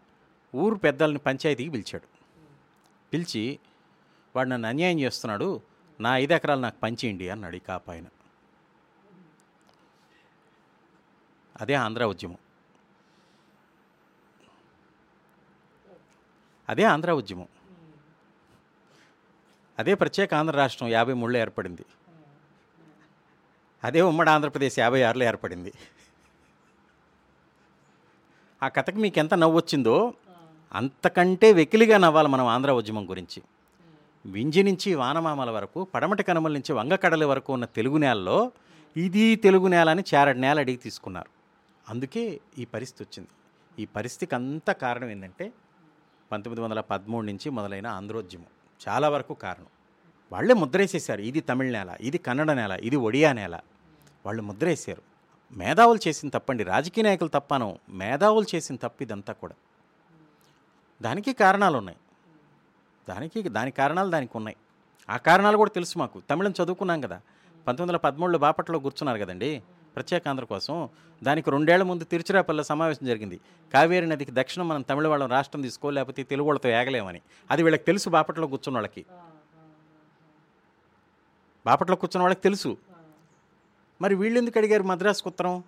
ఊరు పెద్దల్ని పంచాయతీకి పిలిచాడు. పిలిచి వాడు నన్ను అన్యాయం చేస్తున్నాడు నా ఐదు ఎకరాలు నాకు పంచేయండి అన్నాడు ఈ కాపాయన. అదే ఆంధ్ర ఉద్యమం. అదే ఆంధ్ర ఉద్యమం. అదే ప్రత్యేక ఆంధ్ర రాష్ట్రం యాభై మూడులో ఏర్పడింది. అదే ఉమ్మడి ఆంధ్రప్రదేశ్ యాభై ఆరులో ఏర్పడింది. ఆ కథకి మీకు ఎంత నవ్వు వచ్చిందో అంతకంటే వెకిలిగా నవ్వాలి మనం ఆంధ్ర ఉద్యమం గురించి. వింజి నుంచి వానమామల వరకు పడమటి కనుమల నుంచి వంగకడల వరకు ఉన్న తెలుగు నేలలో ఇది తెలుగు నేల అని చారడి నేల అడిగి తీసుకున్నారు. అందుకే ఈ పరిస్థితి వచ్చింది. ఈ పరిస్థితికి అంతా కారణం ఏంటంటే పంతొమ్మిది వందల పదమూడు నుంచి మొదలైన ఆంధ్రోద్యమం. చాలా వరకు కారణం. వాళ్ళే ముద్రేసేసారు ఇది తమిళ నేల ఇది కన్నడ నేల ఇది ఒడియా నేల. వాళ్ళు ముద్రేసారు మేధావులు చేసిన తప్పండి. రాజకీయ నాయకులు తప్పను. మేధావులు చేసిన తప్పు ఇదంతా కూడా. దానికి కారణాలు ఉన్నాయి. దానికి దాని కారణాలు దానికి ఉన్నాయి. ఆ కారణాలు కూడా తెలుసు మాకు. తమిళం చదువుకున్నాం కదా. పంతొమ్మిది వందల పదమూడులో బాపట్లో కూర్చున్నారు కదండి. ప్రత్యేక ఆంధ్ర కోసం. దానికి రెండేళ్ళ ముందు తిరుచిరాపల్లిలో సమావేశం జరిగింది. కావేరి నదికి దక్షిణం మనం తమిళ వాళ్ళం రాష్ట్రం తీసుకో లేకపోతే తెలుగు వాళ్ళతో ఏగలేమని. అది వీళ్ళకి తెలుసు బాపట్లో కూర్చున్న వాళ్ళకి. బాపట్లో కూర్చున్న వాళ్ళకి తెలుసు. మరి వీళ్ళు ఎందుకు అడిగారు మద్రాసుకు ఉత్తరం?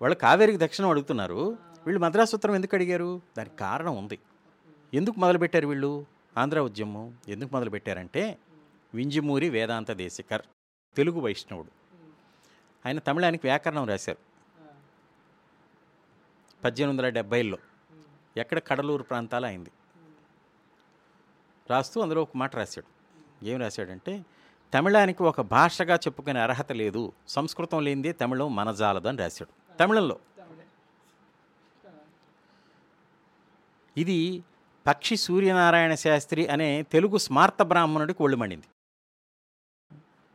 వాళ్ళు కావేరికి దక్షిణం అడుగుతున్నారు. వీళ్ళు మద్రాసు ఉత్తరం ఎందుకు అడిగారు? దానికి కారణం ఉంది. ఎందుకు మొదలుపెట్టారు వీళ్ళు? ఆంధ్ర ఉద్యమం ఎందుకు మొదలుపెట్టారంటే వింజిమూరి వేదాంత దేశికర్ తెలుగు వైష్ణవుడు. ఆయన తమిళానికి వ్యాకరణం రాశారు. పద్దెనిమిది వందల డెబ్బైలో. ఎక్కడ? కడలూరు ప్రాంతాలు అయింది రాస్తూ అందులో ఒక మాట రాశాడు. ఏం రాశాడంటే తమిళానికి ఒక భాషగా చెప్పుకునే అర్హత లేదు. సంస్కృతం లేనిదే తమిళం మనజాలదు అని రాశాడు. తమిళంలో. ఇది పక్షి సూర్యనారాయణ శాస్త్రి అనే తెలుగు స్మార్త బ్రాహ్మణుడికి ఒళ్ళు మండింది.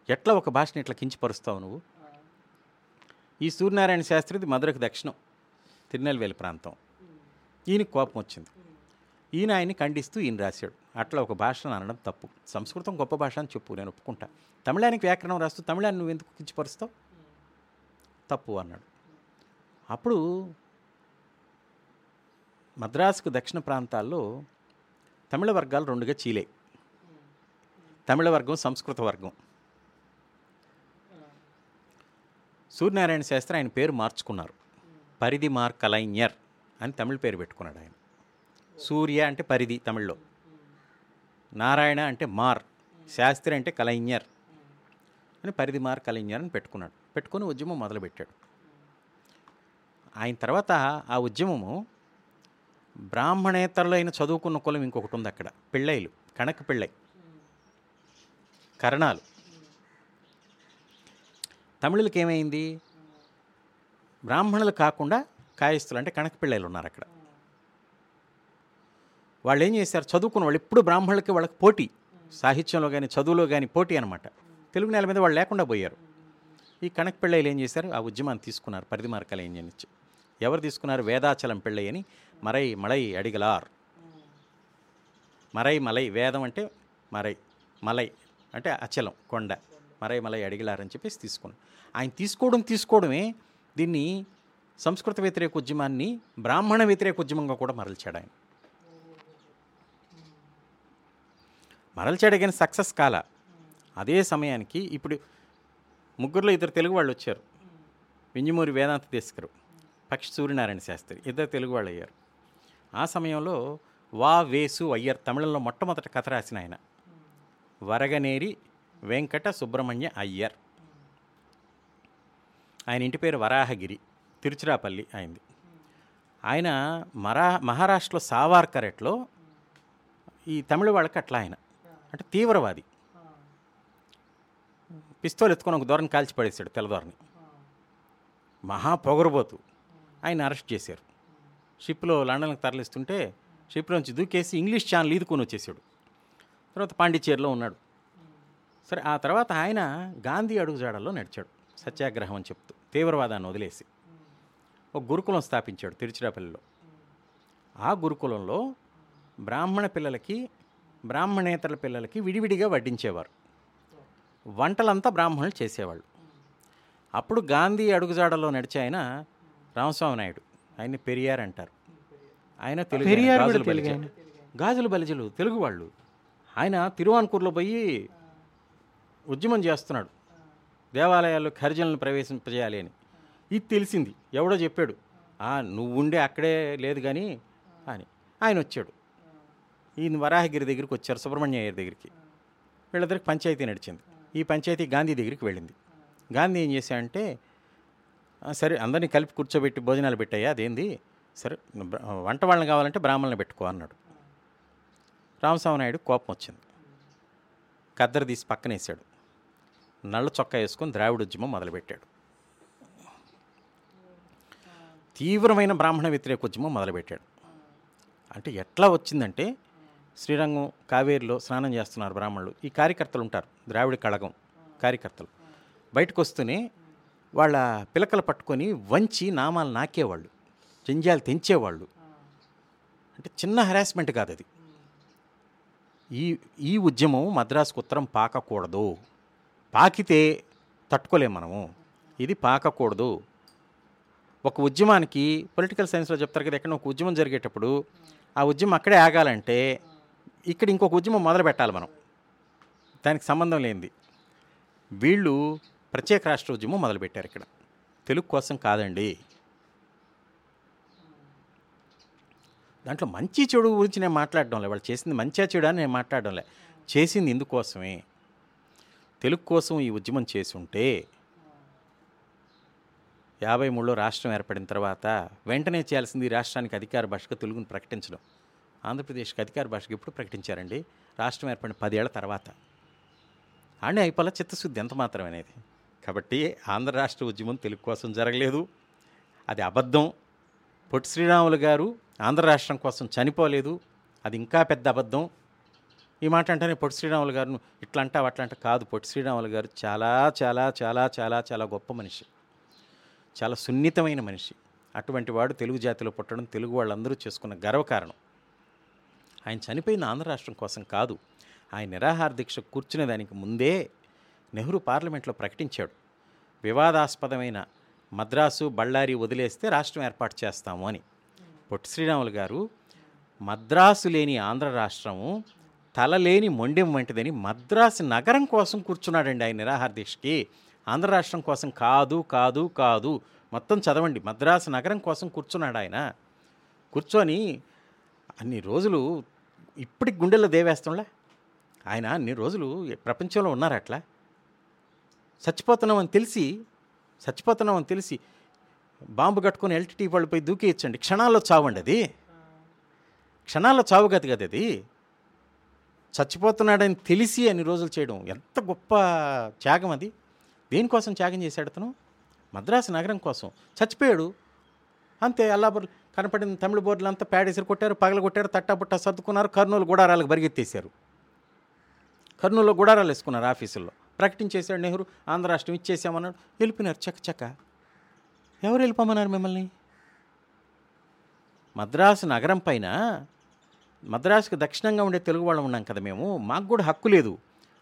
ఎట్లా ఒక భాషని ఇట్లా కించిపరుస్తావు నువ్వు? ఈ సూర్యనారాయణ శాస్త్రిది మధురకు దక్షిణం తిరునెల్వేలి ప్రాంతం. ఈయనకి కోపం వచ్చింది. ఈయన ఆయన్ని ఖండిస్తూ ఈయన రాశాడు. అట్లా ఒక భాషను అనడం తప్పు. సంస్కృతం గొప్ప భాష అని చెప్పు నేను ఒప్పుకుంటా. తమిళానికి వ్యాకరణం రాస్తూ తమిళాన్ని నువ్వు ఎందుకు కించపరుస్తావు? తప్పు అన్నాడు. అప్పుడు మద్రాసుకు దక్షిణ ప్రాంతాల్లో తమిళ వర్గాలు రెండుగా చీలే. తమిళ వర్గం సంస్కృత వర్గం. సూర్యనారాయణ శాస్త్రి ఆయన పేరు మార్చుకున్నారు. పరిధి మార్ కలైన్యర్ అని తమిళ పేరు పెట్టుకున్నాడు ఆయన. సూర్య అంటే పరిధి తమిళ్ళో. నారాయణ అంటే మార్. శాస్త్రి అంటే కలైన్యర్. అని పరిధి మార్ కలైన్యర్ అని పెట్టుకున్నాడు. పెట్టుకొని ఉద్యమం మొదలుపెట్టాడు. ఆయన తర్వాత ఆ ఉద్యమము బ్రాహ్మణేతరులైన చదువుకున్న కులం ఇంకొకటి ఉంది అక్కడ. పిళ్ళైలు కణక పిళ్ళై. కరణాలు. తమిళులకి ఏమైంది? బ్రాహ్మణులు కాకుండా కాయస్థులు అంటే కణక పిళ్ళైలు ఉన్నారు అక్కడ. వాళ్ళు ఏం చేశారు? చదువుకున్న వాళ్ళు ఎప్పుడు బ్రాహ్మణులకి వాళ్ళకి పోటీ. సాహిత్యంలో కానీ చదువులో కానీ పోటీ అనమాట తెలుగు నేల మీద వాళ్ళు లేకుండా పోయారు. ఈ కనక పిళ్ళైలు ఏం చేశారు? ఆ ఉద్యమాన్ని తీసుకున్నారు. పరిధి మార్కాలు ఏం చేయనిచ్చి ఎవరు తీసుకున్నారు? వేదాచలం పిళ్ళై అని మరై మలై అడిగలార్. మరై మలై వేదం అంటే మరై మలై అంటే అచలం కొండ. మరై మలై అడిగలారని అని చెప్పేసి తీసుకున్నాం ఆయన తీసుకోవడం తీసుకోవడమే దీన్ని సంస్కృత వ్యతిరేక ఉద్యమాన్ని బ్రాహ్మణ వ్యతిరేక ఉద్యమంగా కూడా మరల్చాడు ఆయన. మరల్చాడు కానీ సక్సెస్ కాల. అదే సమయానికి ఇప్పుడు ముగ్గురులో ఇద్దరు తెలుగు వాళ్ళు వచ్చారు. వింజమూరి వేదాంత దేశకరు పక్షి సూర్యనారాయణ శాస్త్రి ఇద్దరు తెలుగు వాళ్ళు అయ్యారు. ఆ సమయంలో వా వేసు అయ్యర్ తమిళంలో మొట్టమొదట కథ రాసిన ఆయన. వరగనేరి వెంకట సుబ్రహ్మణ్య అయ్యర్. ఆయన ఇంటి పేరు వరాహగిరి తిరుచిరాపల్లి ఆయనది ఆయన మరా మహారాష్ట్రలో సావార్కరెట్లో ఈ తమిళ వాళ్ళకి అట్లా ఆయన. అంటే తీవ్రవాది. పిస్తోల్ ఎత్తుకొని ఒక దూరం కాల్చి పడేశాడు తెల్లదోరని మహా పొగరబోతు. ఆయన అరెస్ట్ చేశారు. షిప్లో లండన్కి తరలిస్తుంటే షిప్లోంచి దూకేసి ఇంగ్లీష్ ఛానల్ ఈదుకొని వచ్చేసాడు. తర్వాత పాండిచ్చేరిలో ఉన్నాడు. సరే ఆ తర్వాత ఆయన గాంధీ అడుగుజాడల్లో నడిచాడు. సత్యాగ్రహం అని చెప్తూ తీవ్రవాదాన్ని వదిలేసి. ఒక గురుకులం స్థాపించాడు తిరుచిరాపల్లిలో. ఆ గురుకులంలో బ్రాహ్మణ పిల్లలకి బ్రాహ్మణేతర పిల్లలకి విడివిడిగా వడ్డించేవారు. వంటలంతా బ్రాహ్మణులు చేసేవాళ్ళు. అప్పుడు గాంధీ అడుగుజాడలో నడిచే ఆయన రామస్వామి నాయుడు. ఆయన్ని పెరియార్ అంటారు. ఆయన తెలుగు గాజుల బలిజలు తెలుగు వాళ్ళు. ఆయన తిరువాన్కూర్లో పోయి ఉద్యమం చేస్తున్నాడు. దేవాలయాల్లో హరిజనులను ప్రవేశింపజేయాలి అని. ఇది తెలిసింది. ఎవడో చెప్పాడు. "ఆ, నువ్వు ఉండే అక్కడే లేదు కానీ అని. ఆయన వచ్చాడు. ఈయన వరాహగిరి దగ్గరికి వచ్చారు సుబ్రహ్మణ్య అయ్యర్ దగ్గరికి. వీళ్ళిద్దరికి పంచాయతీ నడిచింది. ఈ పంచాయతీ గాంధీ దగ్గరికి వెళ్ళింది. గాంధీ ఏం చేశాడంటే అంటే సరే అందరినీ కలిపి కూర్చోబెట్టి భోజనాలు పెట్టాయా అదేంది? సరే వంట వాళ్ళని కావాలంటే బ్రాహ్మణులను పెట్టుకో అన్నాడు. రామస్వామి నాయుడు కోపం వచ్చింది. కద్దరు తీసి పక్కనేసాడు. నల్ల చొక్కా వేసుకొని ద్రావిడ ఉద్యమం మొదలుపెట్టాడు. తీవ్రమైన బ్రాహ్మణ వ్యతిరేక ఉద్యమం మొదలుపెట్టాడు. అంటే ఎట్లా వచ్చిందంటే శ్రీరంగం కావేరిలో స్నానం చేస్తున్నారు బ్రాహ్మణులు. ఈ కార్యకర్తలు ఉంటారు. ద్రావిడ కళగం కార్యకర్తలు. బయటకు వస్తూనే వాళ్ళ పిలకలు పట్టుకొని వంచి నామాలు నాకేవాళ్ళు. జంజాలు తెంచేవాళ్ళు. అంటే చిన్న హెరాస్మెంట్ కాదు అది. ఈ ఈ ఉద్యమం మద్రాసుకు ఉత్తరం పాకకూడదు. పాకితే తట్టుకోలేము మనము. ఇది పాకకూడదు. ఒక ఉద్యమానికి పొలిటికల్ సైన్స్లో చెప్తారు కదా ఎక్కడ ఒక ఉద్యమం జరిగేటప్పుడు ఆ ఉద్యమం అక్కడే ఆగాలంటే ఇక్కడ ఇంకొక ఉద్యమం మొదలు పెట్టాలి మనం. దానికి సంబంధం లేనిది. వీళ్ళు ప్రత్యేక రాష్ట్ర ఉద్యమం మొదలుపెట్టారు ఇక్కడ. తెలుగు కోసం కాదండి. దాంట్లో మంచి చెడు గురించి నేను మాట్లాడడం లే వాళ్ళు చేసింది మంచిగా చెడు అని నేను మాట్లాడడం లే చేసింది ఇందుకోసమే. తెలుగు కోసం ఈ ఉద్యమం చేసి ఉంటే యాభై మూడులో రాష్ట్రం ఏర్పడిన తర్వాత వెంటనే చేయాల్సింది ఈ రాష్ట్రానికి అధికార భాషగా తెలుగును ప్రకటించడం. ఆంధ్రప్రదేశ్కి అధికార భాషగా ఎప్పుడు ప్రకటించారండి? రాష్ట్రం ఏర్పడిన పదేళ్ళ తర్వాత. ఆడే అయిపోలే చిత్తశుద్ధి ఎంత మాత్రం అనేది? కాబట్టి ఆంధ్ర రాష్ట్ర ఉద్యమం తెలుగు కోసం జరగలేదు. అది అబద్ధం. పొట్టి శ్రీరాములు గారు ఆంధ్ర రాష్ట్రం కోసం చనిపోలేదు. అది ఇంకా పెద్ద అబద్ధం. ఈ మాట అంటేనే పొట్టి శ్రీరాములు గారు ఇట్లా అంటావు అట్లా అంటే కాదు. పొట్టి శ్రీరాములు గారు చాలా చాలా చాలా చాలా చాలా గొప్ప మనిషి. చాలా సున్నితమైన మనిషి. అటువంటి వాడు తెలుగు జాతిలో పుట్టడం తెలుగు వాళ్ళందరూ చేసుకున్న గర్వకారణం. ఆయన చనిపోయిన ఆంధ్ర రాష్ట్రం కోసం కాదు ఆయన నిరాహార దీక్ష కూర్చునే దానికి ముందే నెహ్రూ పార్లమెంట్లో ప్రకటించాడు. వివాదాస్పదమైన మద్రాసు బళ్ళారి వదిలేస్తే రాష్ట్రం ఏర్పాటు చేస్తాము అని. పొట్టి శ్రీరాములు గారు మద్రాసు లేని ఆంధ్ర రాష్ట్రము తలలేని మొండెం వంటిదని మద్రాసు నగరం కోసం కూర్చున్నాడండి ఆయన నిరాహార దీక్షకి. ఆంధ్ర రాష్ట్రం కోసం కాదు కాదు కాదు. మొత్తం చదవండి. మద్రాసు నగరం కోసం కూర్చున్నాడు ఆయన. కూర్చొని అన్ని రోజులు ఇప్పటికి గుండెల్లో దేవేస్తుండే ఆయన అన్ని రోజులు ప్రపంచంలో ఉన్నారు అట్లా. చచ్చిపోతున్నామని తెలిసి చచ్చిపోతున్నామని తెలిసి బాంబు కట్టుకొని ఎల్టీటీ వాళ్ళు పోయి దూకేయచ్చండి. క్షణాల్లో చావండి అది. క్షణాల్లో చావు గతి కదా అది. చచ్చిపోతున్నాడని తెలిసి అన్ని రోజులు చేయడం. ఎంత గొప్ప త్యాగం అది. దేనికోసం త్యాగం చేశాడు అతను? మద్రాసు నగరం కోసం. చచ్చిపోయాడు. అంతే అల్లాబర్ కనపడిన తమిళ బోర్డులు అంతా ప్యాడేసరి కొట్టారు పగల కొట్టారు తట్టాబుట్ట సర్దుకున్నారు కర్నూలు గుడారాలకు బరిగెత్తేశారు. కర్నూలులో గుడారాలు వేసుకున్నారు ఆఫీసుల్లో. ప్రకటించేశాడు నెహ్రూ ఆంధ్ర రాష్ట్రం ఇచ్చేసామన్నాడు. వెళ్ళిపోయినారు చక్క చక్క ఎవరు వెళ్ళిపోమన్నారు మిమ్మల్ని? మద్రాసు నగరం పైన? మద్రాసుకు దక్షిణంగా ఉండే తెలుగు వాళ్ళం ఉన్నాం కదా మేము. మాకు కూడా హక్కు లేదు.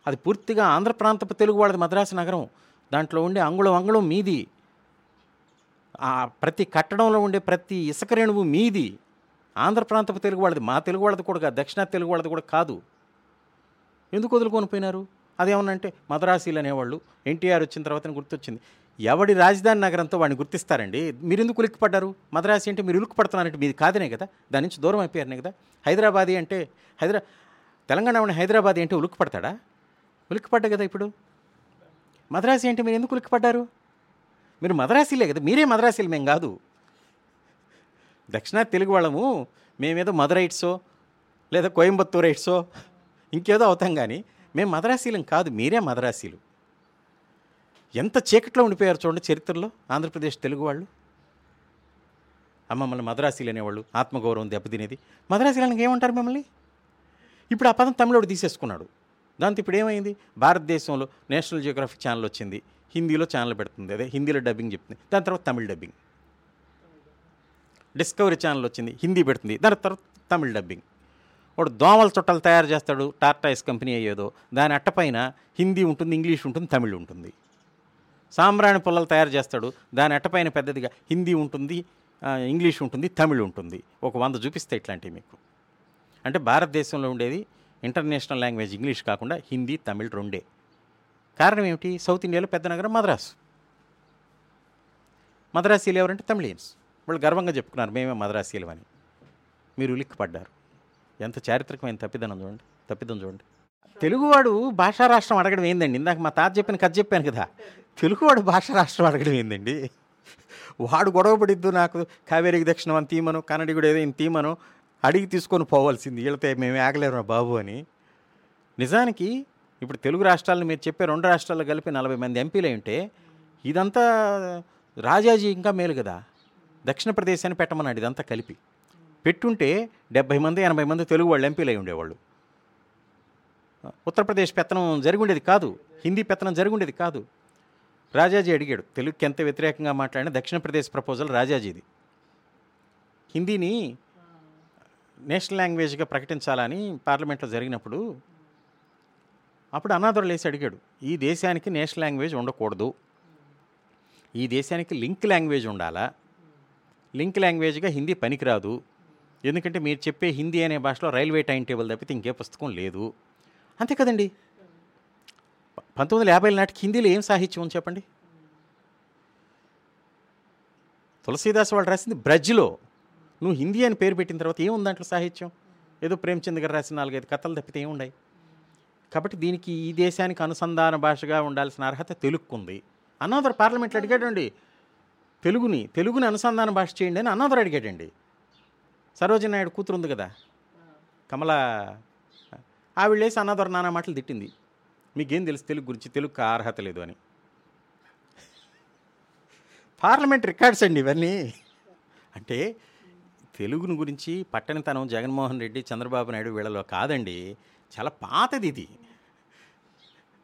అది పూర్తిగా ఆంధ్ర ప్రాంతపు తెలుగు వాళ్ళది మద్రాసు నగరం. దాంట్లో ఉండే అంగుళం అంగుళం మీది. ఆ ప్రతి కట్టడంలో ఉండే ప్రతి ఇసుక రేణువు మీది. ఆంధ్ర ప్రాంతపు తెలుగు వాళ్ళది. మా తెలుగు వాళ్ళది కూడా కాదు. దక్షిణ తెలుగు వాళ్ళది కూడా కాదు. ఎందుకు వదులుకొని పోయినారు? అదేమన్నంటే మద్రాసీలు అనేవాళ్ళు ఎన్టీఆర్ వచ్చిన తర్వాత గుర్తొచ్చింది. ఎవడి రాజధాని నగరంతో వాడిని గుర్తిస్తారండి? మీరు ఎందుకు ఉలిక్కిపడ్డారు? మద్రాసి అంటే మీరు ఉలిక్కిపడుతున్నారంటే మీది కాదనే కదా? దాని నుంచి దూరం అయిపోయారనే కదా? హైదరాబాదీ అంటే హైదరా తెలంగాణ వాడిని హైదరాబాదీ అంటే ఉలిక్కిపడతాడా? ఉలిక్కిపడ్డా కదా ఇప్పుడు? మద్రాసి అంటే మీరు ఎందుకు ఉలిక్కిపడ్డారు? మీరు మద్రాసీలే కదా మీరే మద్రాసీలు మేము కాదు. దక్షిణ తెలుగు వాళ్ళము మేమేదో మదరైట్సో లేదా కోయంబత్తూరైట్సో ఇంకేదో అవుతాం కానీ మేము మద్రాసీలం కాదు మీరే మద్రాసీలు. ఎంత చీకట్లో ఉండిపోయారు చూడండి చరిత్రలో ఆంధ్రప్రదేశ్ తెలుగు వాళ్ళు. అమ్మ మమ్మల్ని మద్రాసీలు అనేవాళ్ళు ఆత్మగౌరవం దెబ్బతినేది. మద్రాసీలనికి ఏమంటారు మిమ్మల్ని? ఇప్పుడు ఆ పదం తమిళోడు తీసేసుకున్నాడు. దాంతో ఇప్పుడు ఏమైంది? భారతదేశంలో నేషనల్ జియోగ్రఫీ ఛానల్ వచ్చింది. హిందీలో ఛానల్ పెడుతుంది. అదే హిందీలో డబ్బింగ్ చెప్తుంది. దాని తర్వాత తమిళ డబ్బింగ్ డిస్కవరీ ఛానల్ వచ్చింది. హిందీ పెడుతుంది. దాని తర్వాత తమిళ డబ్బింగ్ వాడు దోమల చుట్టాలు తయారు చేస్తాడు. టార్టాయిస్ కంపెనీ అయ్యేదో దాని అట్టపైన హిందీ ఉంటుంది ఇంగ్లీష్ ఉంటుంది తమిళ్ ఉంటుంది. సాంబ్రాణి పుల్లలు తయారు చేస్తాడు. దాని అట్టపైన పెద్దదిగా హిందీ ఉంటుంది ఇంగ్లీష్ ఉంటుంది తమిళ్ ఉంటుంది. ఒక వంద చూపిస్తే ఇట్లాంటివి మీకు. అంటే భారతదేశంలో ఉండేది ఇంటర్నేషనల్ లాంగ్వేజ్ ఇంగ్లీష్ కాకుండా హిందీ తమిళ్ రెండే. కారణం ఏమిటి? సౌత్ ఇండియాలో పెద్ద నగరం మద్రాసు. మద్రాసీలు ఎవరంటే తమిళియన్స్. వాళ్ళు గర్వంగా చెప్పుకున్నారు మేమే మద్రాసీలు అని. మీరు ఉలిక్కిపడ్డారు. ఎంత చారిత్రకమైన తప్పిదనం చూడండి తప్పిదం చూడండి. తెలుగువాడు భాషా రాష్ట్రం అడగడం ఏందండి? ఇందాక మా తాత చెప్పిన కథ చెప్పాను కదా. తెలుగువాడు భాషా రాష్ట్రం అడగడం ఏందండి? వాడు గొడవ పడిద్దు నాకు కావేరికి దక్షిణం అని తీమను కన్నడిగుడు ఏదో ఈయన తీమను అడిగి తీసుకొని పోవాల్సింది. వీళ్ళతో మేము ఆగలేరు బాబు అని. నిజానికి ఇప్పుడు తెలుగు రాష్ట్రాలను మీరు చెప్పే రెండు రాష్ట్రాల్లో కలిపి నలభై మంది ఎంపీలు ఉంటే ఇదంతా రాజాజీ ఇంకా మేలు కదా. దక్షిణ ప్రదేశాన్ని పెట్టమన్నాడు ఇదంతా కలిపి. పెట్టుంటే డెబ్భై మంది ఎనభై మంది తెలుగు వాళ్ళు ఎంపీలు అయి ఉండేవాళ్ళు. ఉత్తరప్రదేశ్ పెత్తనం జరిగి ఉండేది కాదు. హిందీ పెత్తనం జరిగి ఉండేది కాదు. రాజాజీ అడిగాడు తెలుగుకి ఎంత వ్యతిరేకంగా మాట్లాడిన దక్షిణ ప్రదేశ్ ప్రపోజల్ రాజాజీది. హిందీని నేషనల్ లాంగ్వేజ్గా ప్రకటించాలని పార్లమెంట్లో జరిగినప్పుడు అప్పుడు అన్నాదురు లేచి అడిగాడు ఈ దేశానికి నేషనల్ లాంగ్వేజ్ ఉండకూడదు. ఈ దేశానికి లింక్ లాంగ్వేజ్ ఉండాలా? లింక్ లాంగ్వేజ్గా హిందీ పనికిరాదు. ఎందుకంటే మీరు చెప్పే హిందీ అనే భాషలో రైల్వే టైం టేబుల్ తప్పితే ఇంకే పుస్తకం లేదు. అంతే కదండి. పంతొమ్మిది వందల యాభై నాటికి హిందీలో ఏం సాహిత్యం ఉంది చెప్పండి? తులసీదాస్ వాళ్ళు రాసింది బ్రజ్లో. నువ్వు హిందీ అని పేరు పెట్టిన తర్వాత ఏముంది దాంట్లో సాహిత్యం? ఏదో ప్రేమచంద్ గారు రాసిన నాలుగైదు కథలు తప్పితే ఏముండయి? కాబట్టి దీనికి ఈ దేశానికి అనుసంధాన భాషగా ఉండాల్సిన అర్హత తెలుగుకుంది అన్నదర్ పార్లమెంట్లో అడిగాడండి. తెలుగుని తెలుగుని అనుసంధాన భాష చేయండి అని అన్నదర్ అడిగాడండి. సరోజిని నాయుడు కూతురు ఉంది కదా? కమల ఆవిడ లేసి అన్నదొర నానా మాటలు తిట్టింది. మీకేం తెలుసు తెలుగు గురించి? తెలుగు అర్హత లేదు అని. పార్లమెంట్ రికార్డ్స్ అండి ఇవన్నీ. అంటే తెలుగుని గురించి పట్టణతనం జగన్మోహన్ రెడ్డి చంద్రబాబు నాయుడు వీళ్ళలో కాదండి. చాలా పాతది ఇది.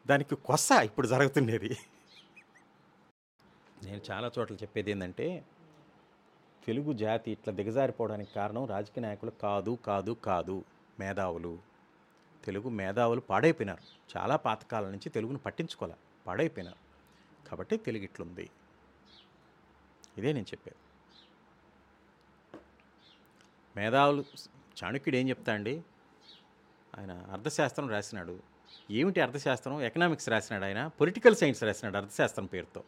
దానికి కొస్స ఇప్పుడు జరుగుతుండేది నేను చాలా చోట్ల చెప్పేది ఏంటంటే తెలుగు జాతి ఇట్లా దిగజారిపోవడానికి కారణం రాజకీయ నాయకులు కాదు కాదు కాదు మేధావులు. తెలుగు మేధావులు పాడైపోయినారు. చాలా పాతకాలం నుంచి తెలుగును పట్టించుకోలే పాడైపోయినారు. కాబట్టి తెలుగు ఇట్లుంది. ఇదే నేను చెప్పేది. మేధావులు చాణుక్యుడు ఏం చెప్తా అండి ఆయన అర్థశాస్త్రం రాసినాడు. ఏమిటి అర్థశాస్త్రం? ఎకనామిక్స్ రాసినాడు ఆయన. పొలిటికల్ సైన్స్ రాసినాడు అర్థశాస్త్రం పేరుతో.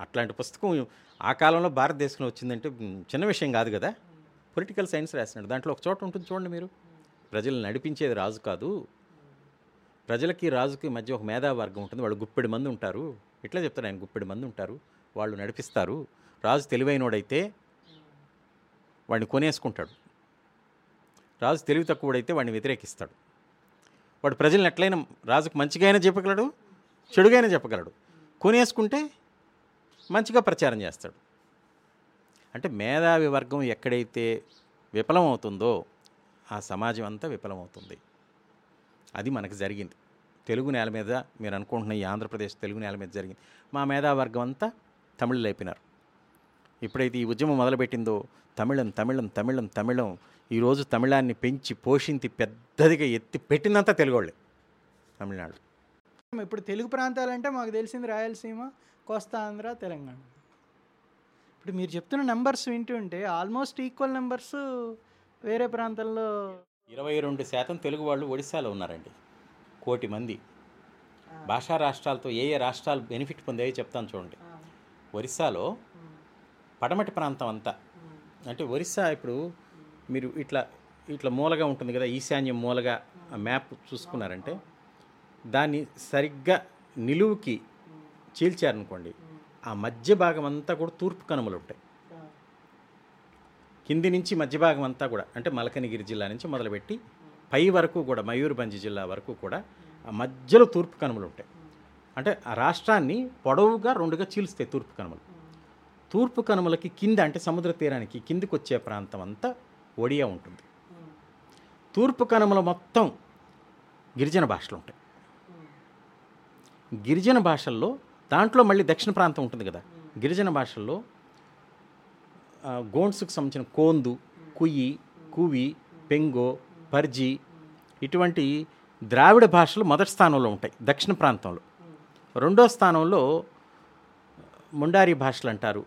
అట్లాంటి పుస్తకం ఆ కాలంలో భారతదేశంలో వచ్చిందంటే చిన్న విషయం కాదు కదా. పొలిటికల్ సైన్స్ రాసినాడు. దాంట్లో ఒక చోట ఉంటుంది చూడండి మీరు. ప్రజలు నడిపించేది రాజు కాదు. ప్రజలకి రాజుకి మధ్య ఒక మేధావర్గం ఉంటుంది. వాళ్ళు గుప్పెడి మంది ఉంటారు. ఇట్లా చెప్తాడు ఆయన. గుప్పెడి మంది ఉంటారు. వాళ్ళు నడిపిస్తారు. రాజు తెలివైనోడైతే వాడిని కొనేసుకుంటాడు. రాజు తెలివి తక్కువడైతే వాడిని వ్యతిరేకిస్తాడు. వాడు ప్రజలను ఎట్లయినా రాజుకు మంచిగా చెప్పగలడు చెడుగైనా చెప్పగలడు. కొనేసుకుంటే మంచిగా ప్రచారం చేస్తాడు. అంటే మేధావి వర్గం ఎక్కడైతే విఫలమవుతుందో ఆ సమాజం అంతా విఫలమవుతుంది అది మనకు జరిగింది. తెలుగు నేల మీద మీరు అనుకుంటున్న ఈ ఆంధ్రప్రదేశ్ తెలుగు నేల మీద జరిగింది. మా మేధావర్గం అంతా తమిళులు అయిపోయినారు. ఎప్పుడైతే ఈ ఉద్యమం మొదలుపెట్టిందో తమిళం తమిళం తమిళం తమిళం. ఈరోజు తమిళాన్ని పెంచి పోషించి పెద్దదిగా ఎత్తి పెట్టినంత తెలుగోళ్ళే తమిళనాడు. ఇప్పుడు తెలుగు ప్రాంతాలంటే మాకు తెలిసింది రాయలసీమ కోస్తా ఆంధ్ర తెలంగాణ. ఇప్పుడు మీరు చెప్తున్న నెంబర్స్ వింటుంటే ఆల్మోస్ట్ ఈక్వల్ నెంబర్స్ వేరే ప్రాంతాల్లో ఇరవై రెండు శాతం తెలుగు వాళ్ళు ఒడిశాలో ఉన్నారండి. కోటి మంది. భాషా రాష్ట్రాలతో ఏ ఏ రాష్ట్రాలు బెనిఫిట్ పొందాయో చెప్తాను చూడండి. ఒరిస్సాలో పడమటి ప్రాంతం అంతా అంటే ఒరిస్సా ఇప్పుడు మీరు ఇట్లా ఇట్లా మూలగా ఉంటుంది కదా ఈశాన్యం మూలగా ఆ మ్యాప్ చూసుకున్నారంటే దాన్ని సరిగ్గా నిలువుకి చీల్చారనుకోండి ఆ మధ్య భాగం అంతా కూడా తూర్పు కనుమలు ఉంటాయి. కింది నుంచి మధ్య భాగం అంతా కూడా అంటే మలకనగిరి జిల్లా నుంచి మొదలుపెట్టి పై వరకు కూడా మయూర్భంజ్ జిల్లా వరకు కూడా ఆ మధ్యలో తూర్పు కనుమలు ఉంటాయి. అంటే ఆ రాష్ట్రాన్ని పొడవుగా రెండుగా చీల్స్తాయి తూర్పు కనుమలు. తూర్పు కనుమలకి కింద అంటే సముద్ర తీరానికి కిందికి వచ్చే ప్రాంతం అంతా ఒడియా ఉంటుంది. తూర్పు కనుమల మొత్తం గిరిజన భాషలు ఉంటాయి. గిరిజన భాషల్లో దాంట్లో మళ్ళీ దక్షిణ ప్రాంతం ఉంటుంది కదా. గిరిజన భాషల్లో గోండ్సుకు గోండ్స్కి సంబంధించిన కోందు కుయ్యి కువి పెంగో పర్జీ ఇటువంటి ద్రావిడ భాషలు మొదటి స్థానంలో ఉంటాయి దక్షిణ ప్రాంతంలో. రెండో స్థానంలో ముండారి భాషలు అంటారు.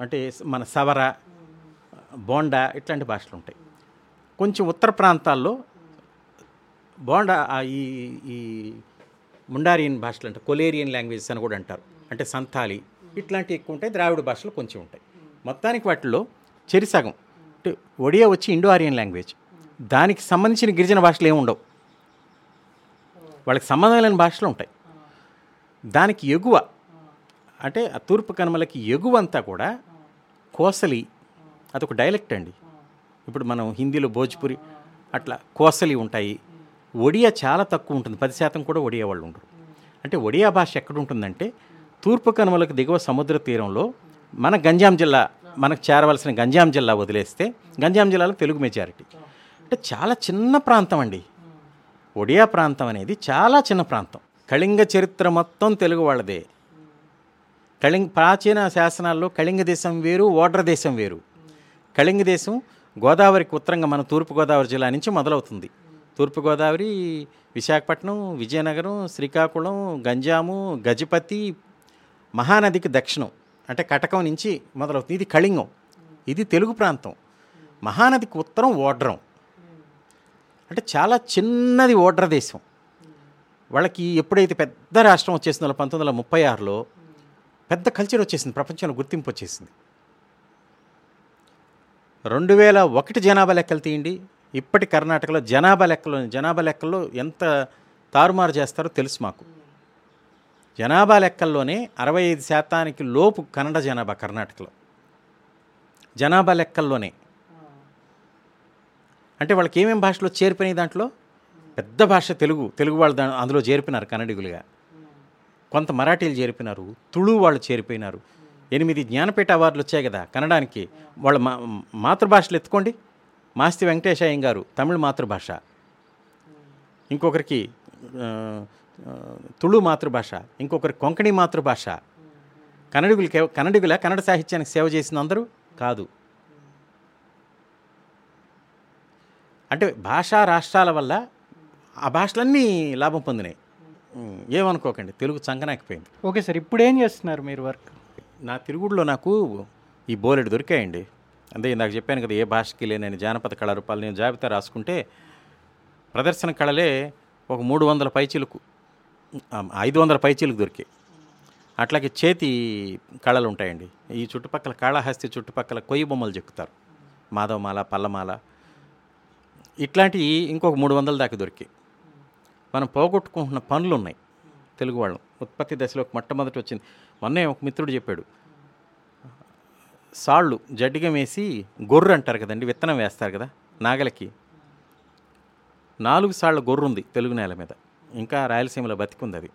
అంటే మన సవర బోండా ఇట్లాంటి భాషలు ఉంటాయి. కొంచెం ఉత్తర ప్రాంతాల్లో బోండా ఈ ఈ ముండారియన్ భాషలు అంటే కొలేరియన్ లాంగ్వేజెస్ అని కూడా అంటారు. అంటే సంతాలి ఇట్లాంటివి ఎక్కువ ఉంటాయి ద్రావిడ భాషలు కొంచెం ఉంటాయి. మొత్తానికి వాటిలో చెరిసగం అంటే ఒడియా వచ్చి ఇండో ఆరియన్ లాంగ్వేజ్. దానికి సంబంధించిన గిరిజన భాషలు ఏమి ఉండవు. వాళ్ళకి సంబంధం లేని భాషలు ఉంటాయి. దానికి ఎగువ అంటే ఆ తూర్పు కనుమలకి ఎగువ అంతా కూడా కోసలి అదొక డైలెక్ట్ అండి. ఇప్పుడు మనం హిందీలో భోజ్పురి అట్లా కోసలి ఉంటాయి. ఒడియా చాలా తక్కువ ఉంటుంది. పది శాతం కూడా ఒడియా వాళ్ళు ఉండరు. అంటే ఒడియా భాష ఎక్కడ ఉంటుందంటే తూర్పు కనుమలకు దిగువ సముద్ర తీరంలో మన గంజాం జిల్లా మనకు చేరవలసిన గంజాం జిల్లా వదిలేస్తే గంజాం జిల్లాలో తెలుగు మెజారిటీ అంటే చాలా చిన్న ప్రాంతం అండి. ఒడియా ప్రాంతం అనేది చాలా చిన్న ప్రాంతం. కళింగ చరిత్ర మొత్తం తెలుగు వాళ్ళదే. కళింగ ప్రాచీన శాసనాల్లో కళింగ దేశం వేరు ఓడ్ర దేశం వేరు. కళింగ దేశం గోదావరికి ఉత్తరంగా మన తూర్పుగోదావరి జిల్లా నుంచి మొదలవుతుంది. తూర్పుగోదావరి విశాఖపట్నం విజయనగరం శ్రీకాకుళం గంజాము గజపతి మహానదికి దక్షిణం అంటే కటకం నుంచి మొదలవుతుంది. ఇది కళింగం. ఇది తెలుగు ప్రాంతం. మహానదికి ఉత్తరం ఓడ్రం. అంటే చాలా చిన్నది ఓడ్ర దేశం. వాళ్ళకి ఎప్పుడైతే పెద్ద రాష్ట్రం వచ్చేసిందో పంతొమ్మిది వందల ముప్పై ఆరులో పెద్ద కల్చర్ వచ్చేసింది ప్రపంచంలో గుర్తింపు వచ్చేసింది. రెండు వేల ఒకటి జనాభా లెక్కలు తీయండి ఇప్పటి కర్ణాటకలో జనాభా లెక్కలో జనాభా లెక్కల్లో ఎంత తారుమారు చేస్తారో తెలుసు మాకు. జనాభా లెక్కల్లోనే అరవై ఐదు శాతానికి లోపు కన్నడ జనాభా కర్ణాటకలో. జనాభా లెక్కల్లోనే. అంటే వాళ్ళకి ఏమేమి భాషలో చేరిపోయినాయి దాంట్లో? పెద్ద భాష తెలుగు తెలుగు వాళ్ళు అందులో చేరిపినారు కన్నడిగులుగా. కొంత మరాఠీలు చేరిపోయినారు తుళు వాళ్ళు చేరిపోయినారు. ఎనిమిది జ్ఞానపీఠ అవార్డులు వచ్చాయి కదా కన్నడానికి వాళ్ళ మా మాతృభాషలు ఎత్తుకోండి. మాస్తి వెంకటేశ్ గారు తమిళ మాతృభాష. ఇంకొకరికి తుళు మాతృభాష ఇంకొకరి కొంకణి మాతృభాష. కన్నడిగులకి కన్నడిగుల కన్నడ సాహిత్యానికి సేవ చేసిన అందరూ కాదు. అంటే భాషా రాష్ట్రాల వల్ల ఆ భాషలన్నీ లాభం పొందినాయి. ఏమనుకోకండి తెలుగు చంకనాకిపోయింది. ఓకే సార్ ఇప్పుడు ఏం చేస్తున్నారు మీరు వర్క్? నా తిరుగుడులో నాకు ఈ బోలెడు దొరికాయండి. అంతే ఇందాక చెప్పాను కదా ఏ భాషకి లేనని జానపద కళారూపాలు నేను జాబితా రాసుకుంటే ప్రదర్శన కళలే ఒక మూడు వందల పైచీలకు ఐదు వందల పైచీలకు దొరికాయి అట్లాగే చేతి కళలు ఉంటాయండి. ఈ చుట్టుపక్కల కాళహస్తి చుట్టుపక్కల కొయ్యి బొమ్మలు చెక్కుతారు. మాధవమాల పల్లమాల. ఇట్లాంటివి ఇంకొక మూడు వందల దాకా దొరికాయి మనం పోగొట్టుకుంటున్న పనులు ఉన్నాయి తెలుగు వాళ్ళం. ఉత్పత్తి దశలో మొట్టమొదటి వచ్చింది. మొన్నే ఒక మిత్రుడు చెప్పాడు. సాళ్ళు జడ్డిగం వేసి గొర్రు అంటారు కదండి విత్తనం వేస్తారు కదా నాగలకి. నాలుగు సాళ్ళ గొర్రు ఉంది తెలుగు నేల మీద. ఇంకా రాయలసీమలో బతికుంది అది.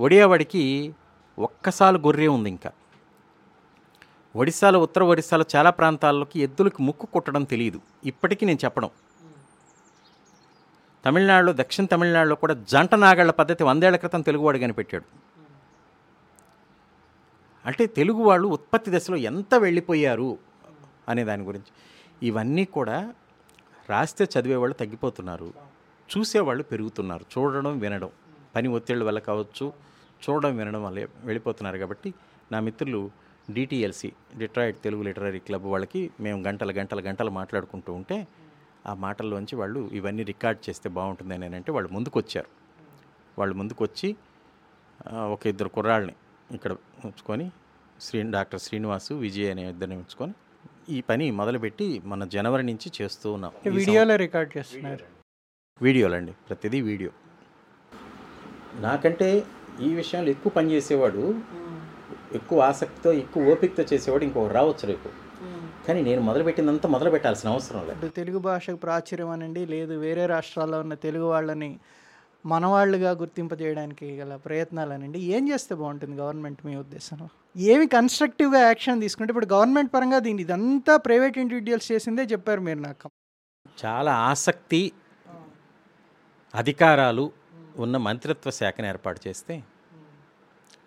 ఒడియావాడికి ఒక్కసారి గొర్రె ఉంది ఇంకా. ఒడిశాలో ఉత్తర ఒడిశాలో చాలా ప్రాంతాల్లోకి ఎద్దులకు ముక్కు కుట్టడం తెలియదు ఇప్పటికీ నేను చెప్పడం తమిళనాడులో దక్షిణ తమిళనాడులో కూడా జంట నాగళ్ళ పద్ధతి వందేళ్ళ క్రితం తెలుగువాడు కనిపెట్టాడు అంటే తెలుగు వాళ్ళు ఉత్పత్తి దశలో ఎంత వెళ్ళిపోయారు అనే దాని గురించి. ఇవన్నీ కూడా రాస్తే చదివేవాళ్ళు తగ్గిపోతున్నారు. చూసేవాళ్ళు పెరుగుతున్నారు. చూడడం వినడం. పని ఒత్తిళ్ళ వల్ల కావచ్చు చూడడం వినడం వల్ల వెళ్ళిపోతున్నారు కాబట్టి నా మిత్రులు DTLC Detroit Telugu literary club వాళ్ళకి మేము గంటల గంటల గంటలు మాట్లాడుకుంటూ ఉంటే ఆ మాటల్లోంచి వాళ్ళు ఇవన్నీ రికార్డ్ చేస్తే బాగుంటుందని అని అంటే వాళ్ళు ముందుకు వచ్చారు వాళ్ళు ముందుకు వచ్చి ఒక ఇద్దరు కుర్రాళ్ళని ఇక్కడ ఉంచుకొని శ్రీ డాక్టర్ శ్రీనివాసు విజయ్ అనే ఇద్దరిని ఉంచుకొని ఈ పని మొదలుపెట్టి మన జనవరి నుంచి చేస్తూ ఉన్నాం. వీడియోలో రికార్డ్ చేస్తున్నారు. వీడియోలండి ప్రతిదీ వీడియో. నాకంటే ఈ విషయంలో ఎక్కువ పని చేసేవాడు ఎక్కువ ఆసక్తితో ఎక్కువ ఓపికతో చేసేవాడు ఇంకొకరు రావచ్చు రేపు. కానీ నేను మొదలుపెట్టిందంతా మొదలు పెట్టాల్సిన అవసరం లేదు. ఇప్పుడు తెలుగు భాషకు ప్రాచుర్యం అనండి లేదు వేరే రాష్ట్రాల్లో ఉన్న తెలుగు వాళ్ళని మనవాళ్ళుగా గుర్తింపజేయడానికి గల ప్రయత్నాలు అనండి ఏం చేస్తే బాగుంటుంది గవర్నమెంట్ మీ ఉద్దేశంలో? ఏమి కన్స్ట్రక్టివ్గా యాక్షన్ తీసుకుంటే ఇప్పుడు గవర్నమెంట్ పరంగా దీన్ని ఇదంతా ప్రైవేట్ ఇండివిజువల్స్ చేసిందే చెప్పారు మీరు నాకు. చాలా ఆసక్తి అధికారాలు ఉన్న మంత్రిత్వ శాఖను ఏర్పాటు చేస్తే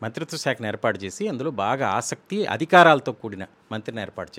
మంత్రిత్వ శాఖను ఏర్పాటు చేసి అందులో బాగా ఆసక్తి అధికారాలతో కూడిన మంత్రిని ఏర్పాటు